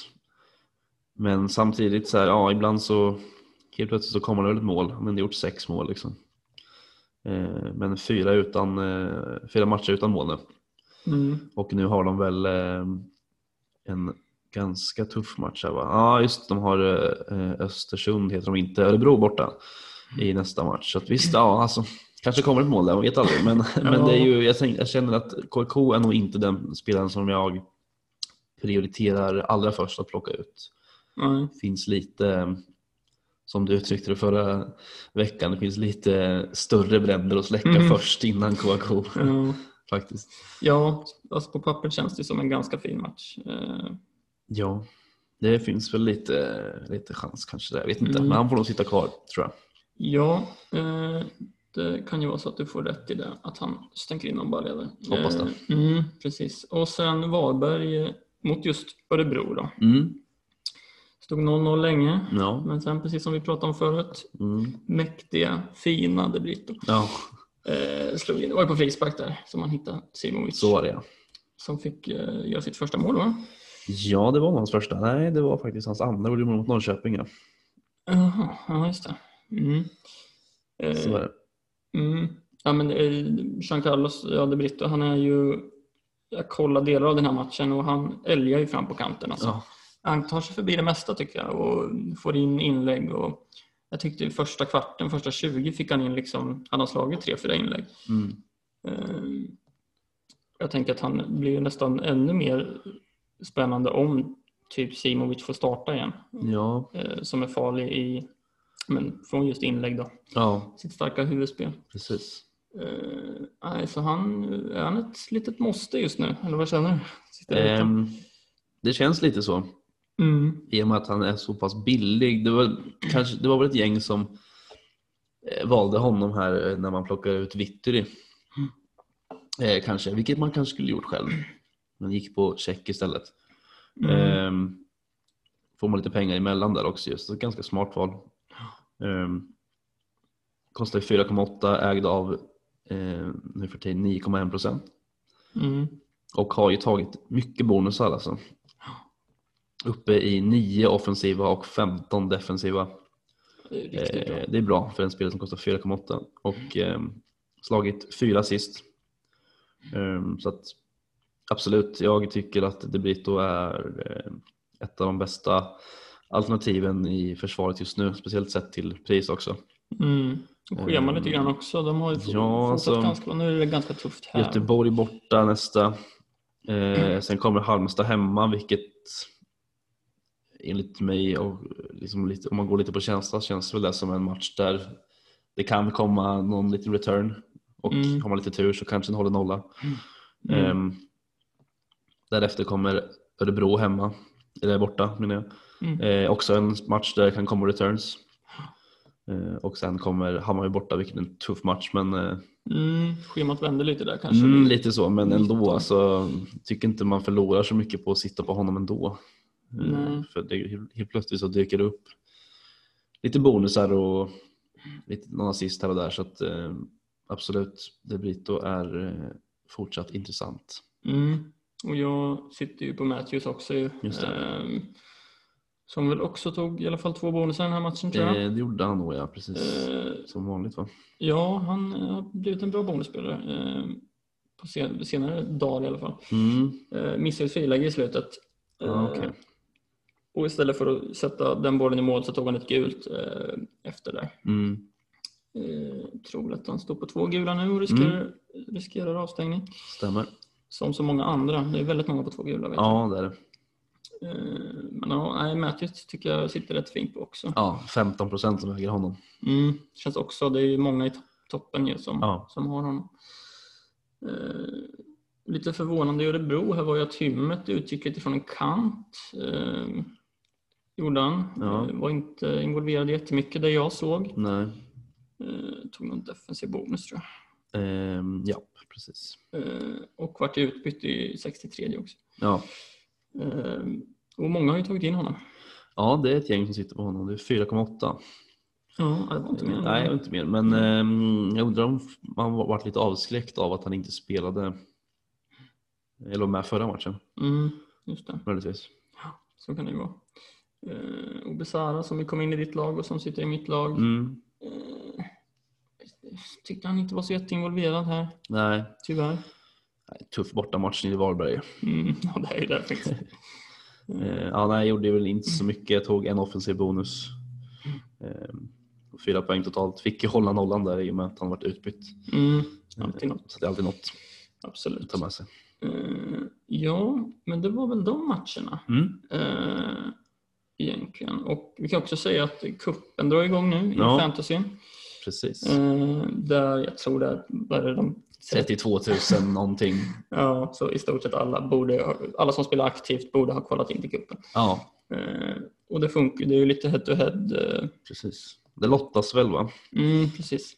Men samtidigt så här, ja ibland så helt plötsligt så kommer det väl ett mål. Men det gjort sex mål liksom. Eh, men fyra, utan, eh, fyra matcher utan mål nu. Mm. Och nu har de väl eh, en ganska tuff match här va? Ja just de har eh, Östersund heter de inte, Örebro borta i nästa match. Så att visst, ja alltså kanske kommer ett mål där, man vet aldrig. Men, men det är ju, jag, känner att KK är nog inte den spelaren som jag prioriterar allra först att plocka ut. Nej. finns lite, som du uttryckte det förra veckan, det finns lite större bränder att släcka Mm. först innan KK Ja. faktiskt. Ja, alltså på papper känns det som en ganska fin match. Eh, Ja, det finns väl lite, lite chans kanske där. Jag vet inte, Mm. men han får nog sitta kvar tror jag. Ja, eh, det kan ju vara så att du får rätt i det, att han stänker in någon balja Hoppas det. Eh, mm, precis. Och sen Varberg eh, mot just Örebro då. Mm. Stod 0-0 länge, Ja. men sen precis som vi pratade om förut, Mm. mäktiga, fina De Brito. ja, Eh, slog in, det var ju på frispark där som man hittade Simovic. så var det ja. Som fick eh, göra sitt första mål va? Ja, det var hans första. Nej, det var faktiskt hans andra gjorde mål mot Norrköping. Ja. Jaha, ja just det. Mm. Eh, Så var det. Mm. Ja, men eh, Jean Carlos ja, de Brito, han är ju... Jag kollar delar av den här matchen och han älgar ju fram på kanten. Alltså. Ja. Han tar sig förbi det mesta tycker jag och får in inlägg. Och jag tyckte i första kvarten, första 20 fick han in liksom, han har slagit tre, fyra inlägg. Mm. Eh, Jag tänker att han blir nästan ännu mer spännande om typ Simovic får starta igen. Ja, eh, Som är farlig i Men från just inlägg då. Ja, Sitt starka huvudspel. precis. Eh, nej, så han, är han ett litet måste just nu? Eller vad känner du? Ehm, det känns lite så. Mm. I och med att han är så pass billig. Det var, kanske, det var väl ett gäng som eh, valde honom här eh, när man plockade ut Vittry. Eh, kanske, vilket man kanske skulle gjort själv. Men gick på check istället. Mm. Ehm, får man lite pengar emellan där också just. Så ganska smart val. Ehm, kostar ju 4,8 ägd av eh, nu för tiden 9,1 procent. Mm. Och har ju tagit mycket bonusar alltså. Uppe i 9 offensiva och 15 defensiva. Det är riktigt bra. Eh, det är bra för en spelare som kostar 4,8 och eh, slagit fyra assist. Eh, så att absolut, jag tycker att De Brito är eh, ett av de bästa alternativen i försvaret just nu, speciellt sett till pris också. Mm. Och schemat lite grann också. De har ju Eh, Ja, fortsatt alltså- ganska. Nu är det ganska tufft här. Göteborg borta nästa. Eh, sen kommer Halmstad hemma, vilket enligt mig, och liksom lite, om man går lite på känsla, känns väl det som en match där det kan komma någon liten return och Mm. har man lite tur så kanske den håller nolla. Mm. Ehm, därefter kommer Örebro hemma, eller borta menar jag. Mm. Eh, också en match där det kan komma returns. Eh, och sen kommer Hammarby borta, vilket är en tuff match men eh, Mm. Schemat vänder lite där kanske. Mm, lite så, men ändå. Alltså, tycker inte man förlorar så mycket på att sitta på honom ändå. Nej. För det, helt plötsligt så dyker det upp lite bonusar och lite någon assist här och där. Så att, eh, absolut, De Brito är eh, fortsatt intressant. Mm. Och jag sitter ju på Matthews också ju. Just det. Som väl också tog i alla fall två bonusar den här matchen tror jag. Eh, det gjorde han nog ja, precis. Eh, Som vanligt va? ja, han eh, har blivit en bra bonusspelare. ehm, på sen, senare dagar i alla fall. Mm. Uh, missade ett friläge i slutet. Ja, Eh, okej. Och istället för att sätta den bollen i mål så tog han ett gult eh, efter där. Mm. Eh, tror att han står på två gula nu och riskerar, riskerar avstängning. Stämmer. Som så många andra. Det är väldigt många på två gula vet jag. Ja, det är det. Eh, men ja, nej, Matthews tycker jag sitter rätt fint på också. Ja, 15 procent som äger honom. Mm, känns också, det är ju många i to- toppen ju som, Ja. som har honom. Eh, lite förvånande i Örebro här var ju att Hymmet utgick lite från en kant. Eh, gjorde han. Ja. Eh, var inte involverad jättemycket det jag såg. Nej. Eh, tog någon defensiv bonus tror Ehm, ja, precis. jag. Eh, och vart utbytt i 63 också. Ja. Eh, och många har ju tagit in honom. ja, det är ett gäng som sitter på honom. Det är 4,8. Ja, det var inte mer. Nej, inte mer. Men ehm, jag undrar om man var- varit lite avskräckt av att han inte spelade eller var med förra matchen, Mm, just det. möjligtvis. Så kan det ju vara. Eh, och Besara som kom in i ditt lag och som sitter i mitt lag. Mm. Eh, tyckte han inte var så jätteinvolverad här, Nej, tyvärr. Tuff bortamatch i Varberg. Mm, ja, det är ju det faktiskt. Eh, ja, nej, jag gjorde väl inte så mycket. Jag tog en offensiv bonus. Ehm, fyra poäng totalt. Fick ju hålla nollan där i och med att han varit utbytt. Mm, alltid något. Så det är alltid något att Absolut. ta med sig. Eh, ja, men det var väl de matcherna Mm. eh, egentligen. Och vi kan också säga att kuppen drar igång nu i Ja. fantasyn. Precis. Eh, där jag tror det är, det de 32 000 någonting. Ja, så i stort sett alla, borde, alla som spelar aktivt borde ha kvalat in till cupen. Ja, Eh, och det funkar, det är ju lite head to head. Eh, precis. Det lottas väl va? mm, precis.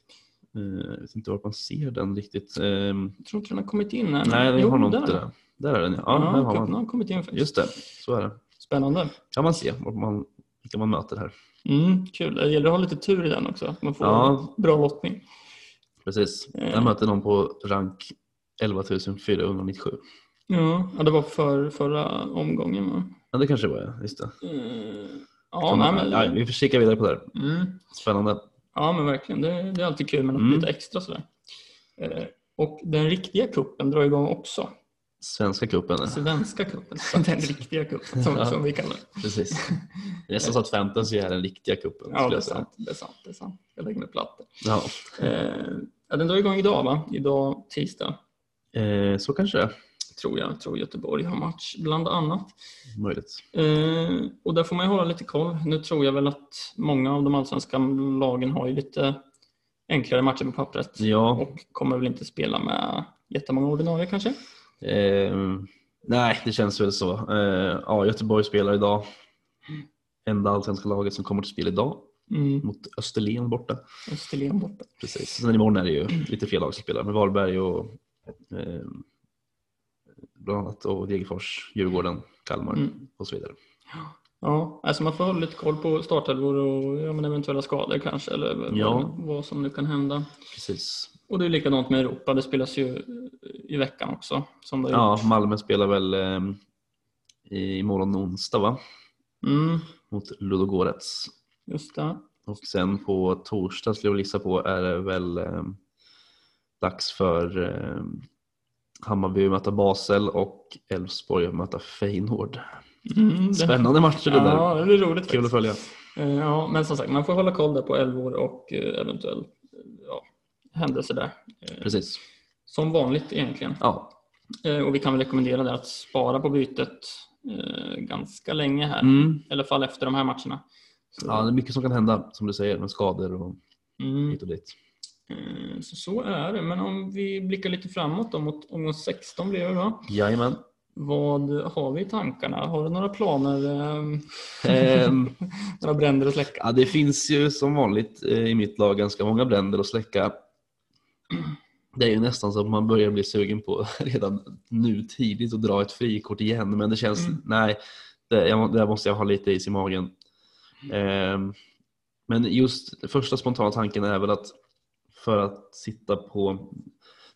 Eh, Jag vet inte var man ser den riktigt. Ehm, Jag tror inte den har kommit in än. Nej, den Jo, har nog inte det. Där är den ja. Ja, ja, har man. har kommit in faktiskt. Just det, så är det. Spännande. Kan man se man, vilka man möter här. Mm, kul. Det gäller att ha lite tur i den också, man får Ja. bra lottning. Precis. Eh. Jag möter någon på rank 11 497. Ja, det var för förra omgången. Va? Ja, det kanske det var ja. Just det. Eh, ja, nej, men, ja, vi får kika vidare på det här. mm, Spännande. ja, men verkligen. Det, det är alltid kul med något Mm. lite extra sådär. Eh, och den riktiga kuppen drar igång också. Svenska cupen. Svenska cupen, den riktiga cupen som, Ja. som vi kallar det. Precis. Det är så att fantasy är den riktiga cupen. Ja, det är sant. Det är sant. Det är sant. Jag lägger mig platt. Ja. Eh, ja, den drar igång idag va? Idag tisdag. Eh, så kanske det tror jag. Jag tror Göteborg har match, bland annat. Möjligt. Eh, och där får man ju hålla lite koll. Nu tror jag väl att många av de allsvenska lagen har ju lite enklare matcher på pappret Ja, och kommer väl inte spela med jättemånga ordinarie kanske. Eh, nej det känns väl så. Eh, ja, Göteborg spelar idag. Enda allsvenska laget som kommer till spel idag Mm. mot Österlen borta. Österlen borta. Precis. Sen imorgon är det ju lite fler lag som spelar med Varberg och eh, bland annat och Degerfors, Djurgården, Kalmar Mm. och så vidare. Ja, alltså man får hålla lite koll på startelvor och ja, eventuella skador kanske eller vad- Ja. vad som nu kan hända. Precis. Och det är likadant med Europa, det spelas ju i veckan också. Som det Ja, gjort. Malmö spelar väl eh, imorgon onsdag va? Mm, Mot Ludogorets. just det. Och sen på torsdag skulle jag gissa på är det väl eh, dags för eh, Hammarby att möta Basel och Elfsborg att möta Feyenoord. Mm, Spännande matcher det där. Ja, det blir roligt Kul att faktiskt. följa. Eh, Ja, men som sagt, man får hålla koll där på elvor och eh, eventuell ja, händelser där. Eh, Precis. Som vanligt egentligen. Ja. Eh, Och vi kan väl rekommendera det att spara på bytet eh, ganska länge här. Mm. I alla fall efter de här matcherna. Så, ja, det är mycket som kan hända som du säger med skador och mm, hit och dit. så, så är det. Men om vi blickar lite framåt då, mot omgång 16 blir det då. Jajamän. Vad har vi i tankarna? Har du några planer? Eh, Ehm, några bränder att släcka? ja, det finns ju som vanligt i mitt lag ganska många bränder att släcka. Det är ju nästan så att man börjar bli sugen på redan nu tidigt att dra ett frikort igen men det känns, Mm. nej, det, jag, där måste jag ha lite is i magen. Ehm, men just första spontana tanken är väl att för att sitta på,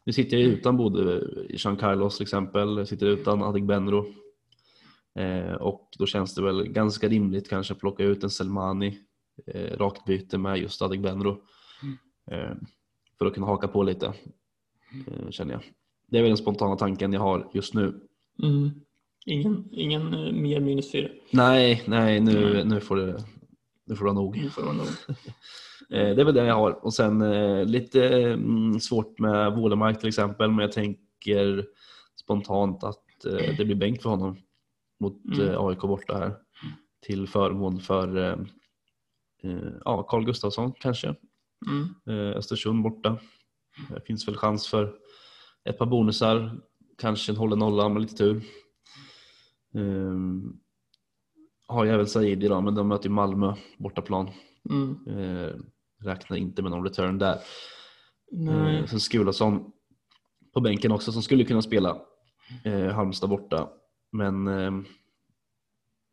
nu sitter jag ju utan både Jean Carlos till exempel, jag sitter utan Adegbenro eh, och då känns det väl ganska rimligt kanske att plocka ut en Selmani eh, rakt byte med just Adegbenro eh, för att kunna haka på lite eh, känner jag. Det är väl den spontana tanken jag har just nu. Mm. Ingen, ingen eh, mer minus fyra. Nej, nej nu, Nej. nu får det nu får det vara nog. Nu får det vara nog. Eh, det är väl det jag har. Och sen lite mm, svårt med Wålemark till exempel, men jag tänker spontant att det blir bänk för honom mot Mm. AIK borta här till förmån för ja, Carl Gustafsson kanske. Mm. Eh, Östersund borta. Det finns väl chans för ett par bonusar, kanske en hållen nolla med lite tur. Um, har jag även Said idag, men de möter ju Malmö bortaplan. Mm. Eh, räknar inte med någon return där. Nej. Eh, sen Skulason på bänken också som skulle kunna spela eh, Halmstad borta. Men eh,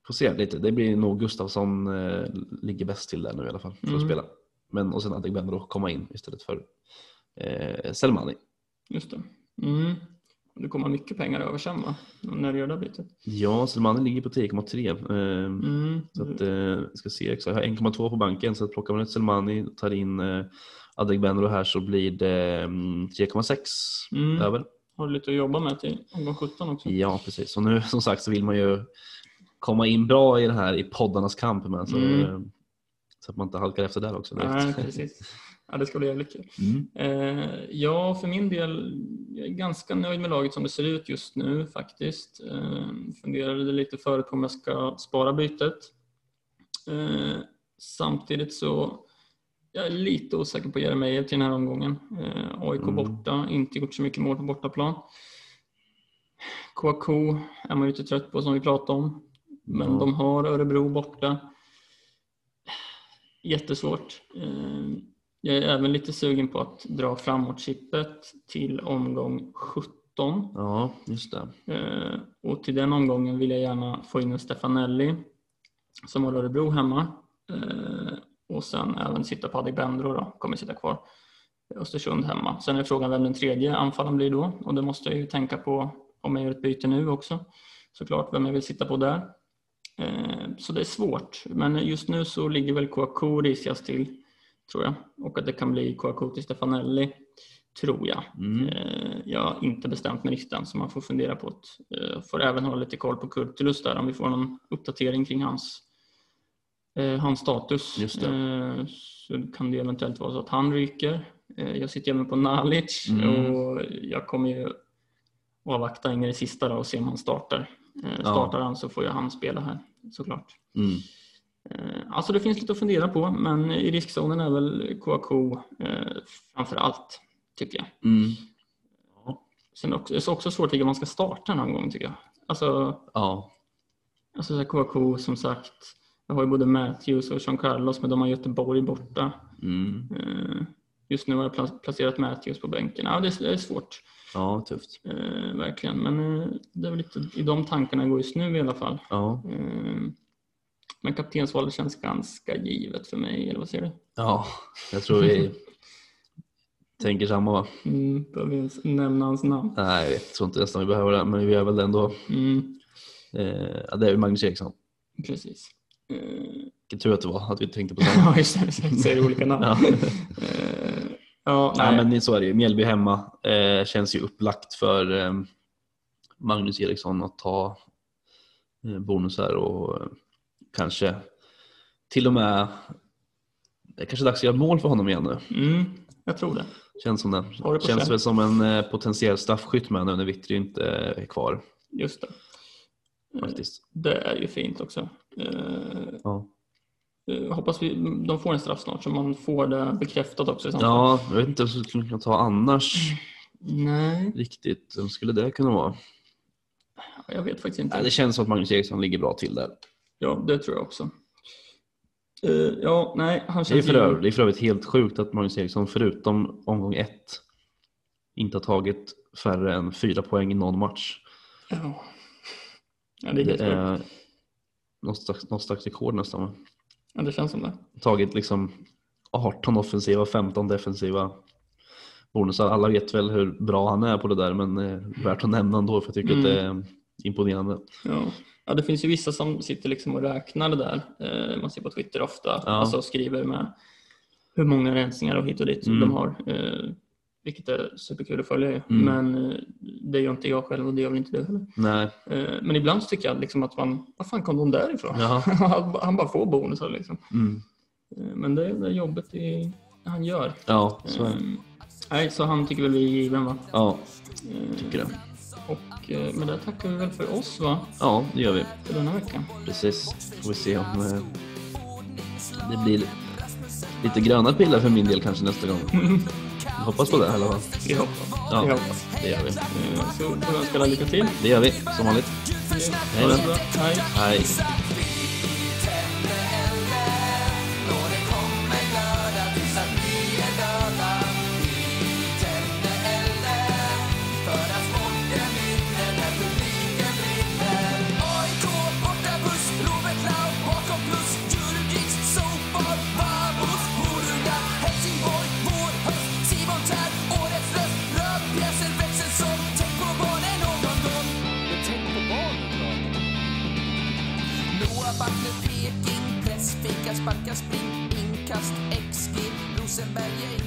får se lite. Det blir nog Gustafsson eh, ligger bäst till där nu i alla fall för att Mm. spela. Men och sen Adegbenro komma in istället för eh, Selmani. Just det. Mm. Det kommer mycket pengar över sen va? När du gör det bytet. Ja, Selmani ligger på 10,3. Eh, Mm. Så att, eh, ska se exakt. Jag har 1,2 på banken så att plockar man ett Selmani tar in eh, Adegbenro här så blir det mm, 3,6 Mm. över. Har du lite att jobba med till omgång 17 också? Ja, precis. Och nu som sagt så vill man ju komma in bra i det här i poddarnas kamp med, så, Mm. Så att man inte halkar efter där också. Nej, precis. Ja, det ska bli jävligt kul. Mm. Eh, ja, för min del, jag är ganska nöjd med laget som det ser ut just nu faktiskt. Eh, funderade lite förut på om jag ska spara bytet. Eh, samtidigt så jag är lite osäker på Jeremejeff till den här omgången. Eh, AIK Mm. borta, inte gjort så mycket mål på bortaplan. Kouakou är man ju lite trött på som vi pratade om. Men Ja. de har Örebro borta. Jättesvårt. Eh, Jag är även lite sugen på att dra framåt-chippet till omgång 17. Ja, just det. Eh, Och till den omgången vill jag gärna få in en Stefanelli som har Örebro hemma. Eh, Och sen även sitta på Adegbenro då, kommer sitta kvar. Östersund hemma. Sen är frågan vem den tredje anfallaren blir då och det måste jag ju tänka på om jag gör ett byte nu också. Såklart vem jag vill sitta på där. Eh, Så det är svårt, men just nu så ligger väl Kouakou risigast till, tror jag. Och att det kan bli Kouakou till Stefanelli, tror jag. Mm. Eh, Jag har inte bestämt mig riktigt än, så man får fundera på det. Eh, Får även hålla lite koll på Kurtulus där, om vi får någon uppdatering kring hans, hans status. Just det. Så kan det eventuellt vara så att han ryker. Jag sitter även på Nalic Mm. och jag kommer ju avvakta in i det sista och se om han startar. Eh, startar han så får ju han spela här såklart. Mm. Eh, Alltså det finns lite att fundera på, men i riskzonen är väl Kouakou eh, framför allt, tycker jag. Mm. Sen också, det är också svårt vilka man ska starta någon gång, tycker jag. Alltså, Ja. alltså så Kouakou, som sagt, jag har ju både Matthews och Jean Carlos, men de har Göteborg borta. Mm. Eh, Just nu har jag pla- placerat Matthews på bänken. Ja, det är, svårt, ja, tufft. eh, verkligen. Men eh, det är väl lite i de tankarna jag går just nu i alla fall. Ja. Eh, men kaptensvalet känns ganska givet för mig, eller vad säger du? ja, jag tror vi tänker samma va? Mm, behöver vi ens nämna hans namn? Nej, jag tror inte nästan vi behöver det, men vi gör väl det ändå. Mm, Eh, det är ju Magnus Eriksson. precis. Eh, Vilken tur att det var att vi tänkte på samma. ja, just det. Vi säger olika namn. Ja. Eh, ja, Nej, nej. men så är det ju. Mjällby hemma eh, känns ju upplagt för eh, Magnus Eriksson att ta eh, bonusar och eh, kanske till och med det är kanske dags att göra mål för honom igen nu. Mm, jag tror det. Känns som det. Det Känns känn. väl som en eh, potentiell straffskytt med nu när Vittry inte är kvar Just det. Eh, faktiskt. Det är ju fint också. Ja, eh, hoppas vi, de får en straff snart så man får det bekräftat också. ja jag vet inte vad jag skulle kunna ta annars Nej, riktigt. Vem skulle det kunna vara? jag vet faktiskt inte. Nej, det känns som att Magnus Eriksson ligger bra till där. Ja, det tror jag också. Eh, ja, nej, han Det är, för övrigt, det är för övrigt helt sjukt att Magnus Eriksson förutom omgång ett inte har tagit färre än fyra poäng i någon match. Ja. ja, det är Det helt sjukt. är något slags, något slags rekord nästan. va? Ja, det känns som det. Tagit liksom 18 offensiva, 15 defensiva bonusar. Alla vet väl hur bra han är på det där men eh, värt att nämna ändå för jag tycker att det är imponerande. Ja. ja, det finns ju vissa som sitter liksom och räknar det där. Eh, man ser på Twitter ofta, Ja. alltså skriver med hur många rensningar och hit och dit Mm. de har. Eh, vilket är superkul att följa. Mm. Men eh, det gör inte jag själv och det gör väl inte du heller. Nej, Eh, men ibland så tycker jag liksom att man, vad fan kom de därifrån? Han, bara får bonusar liksom. mm. Eh, men det är det jobbet i, han gör. ja så är det. Nej, så han tycker väl vi är given va? Ja, tycker det. och med det tackar vi väl för oss va? Ja, det gör vi. För den här veckan. Precis. Får vi se om det blir lite gröna pilar för min del kanske nästa gång. Hoppas på det i alla fall. Vi hoppas. Ja. Vi hoppas. Det gör vi. Eh, Så får jag önska dig lycka till. Det gör vi som vanligt. Så bra. Hej. Hej. se veía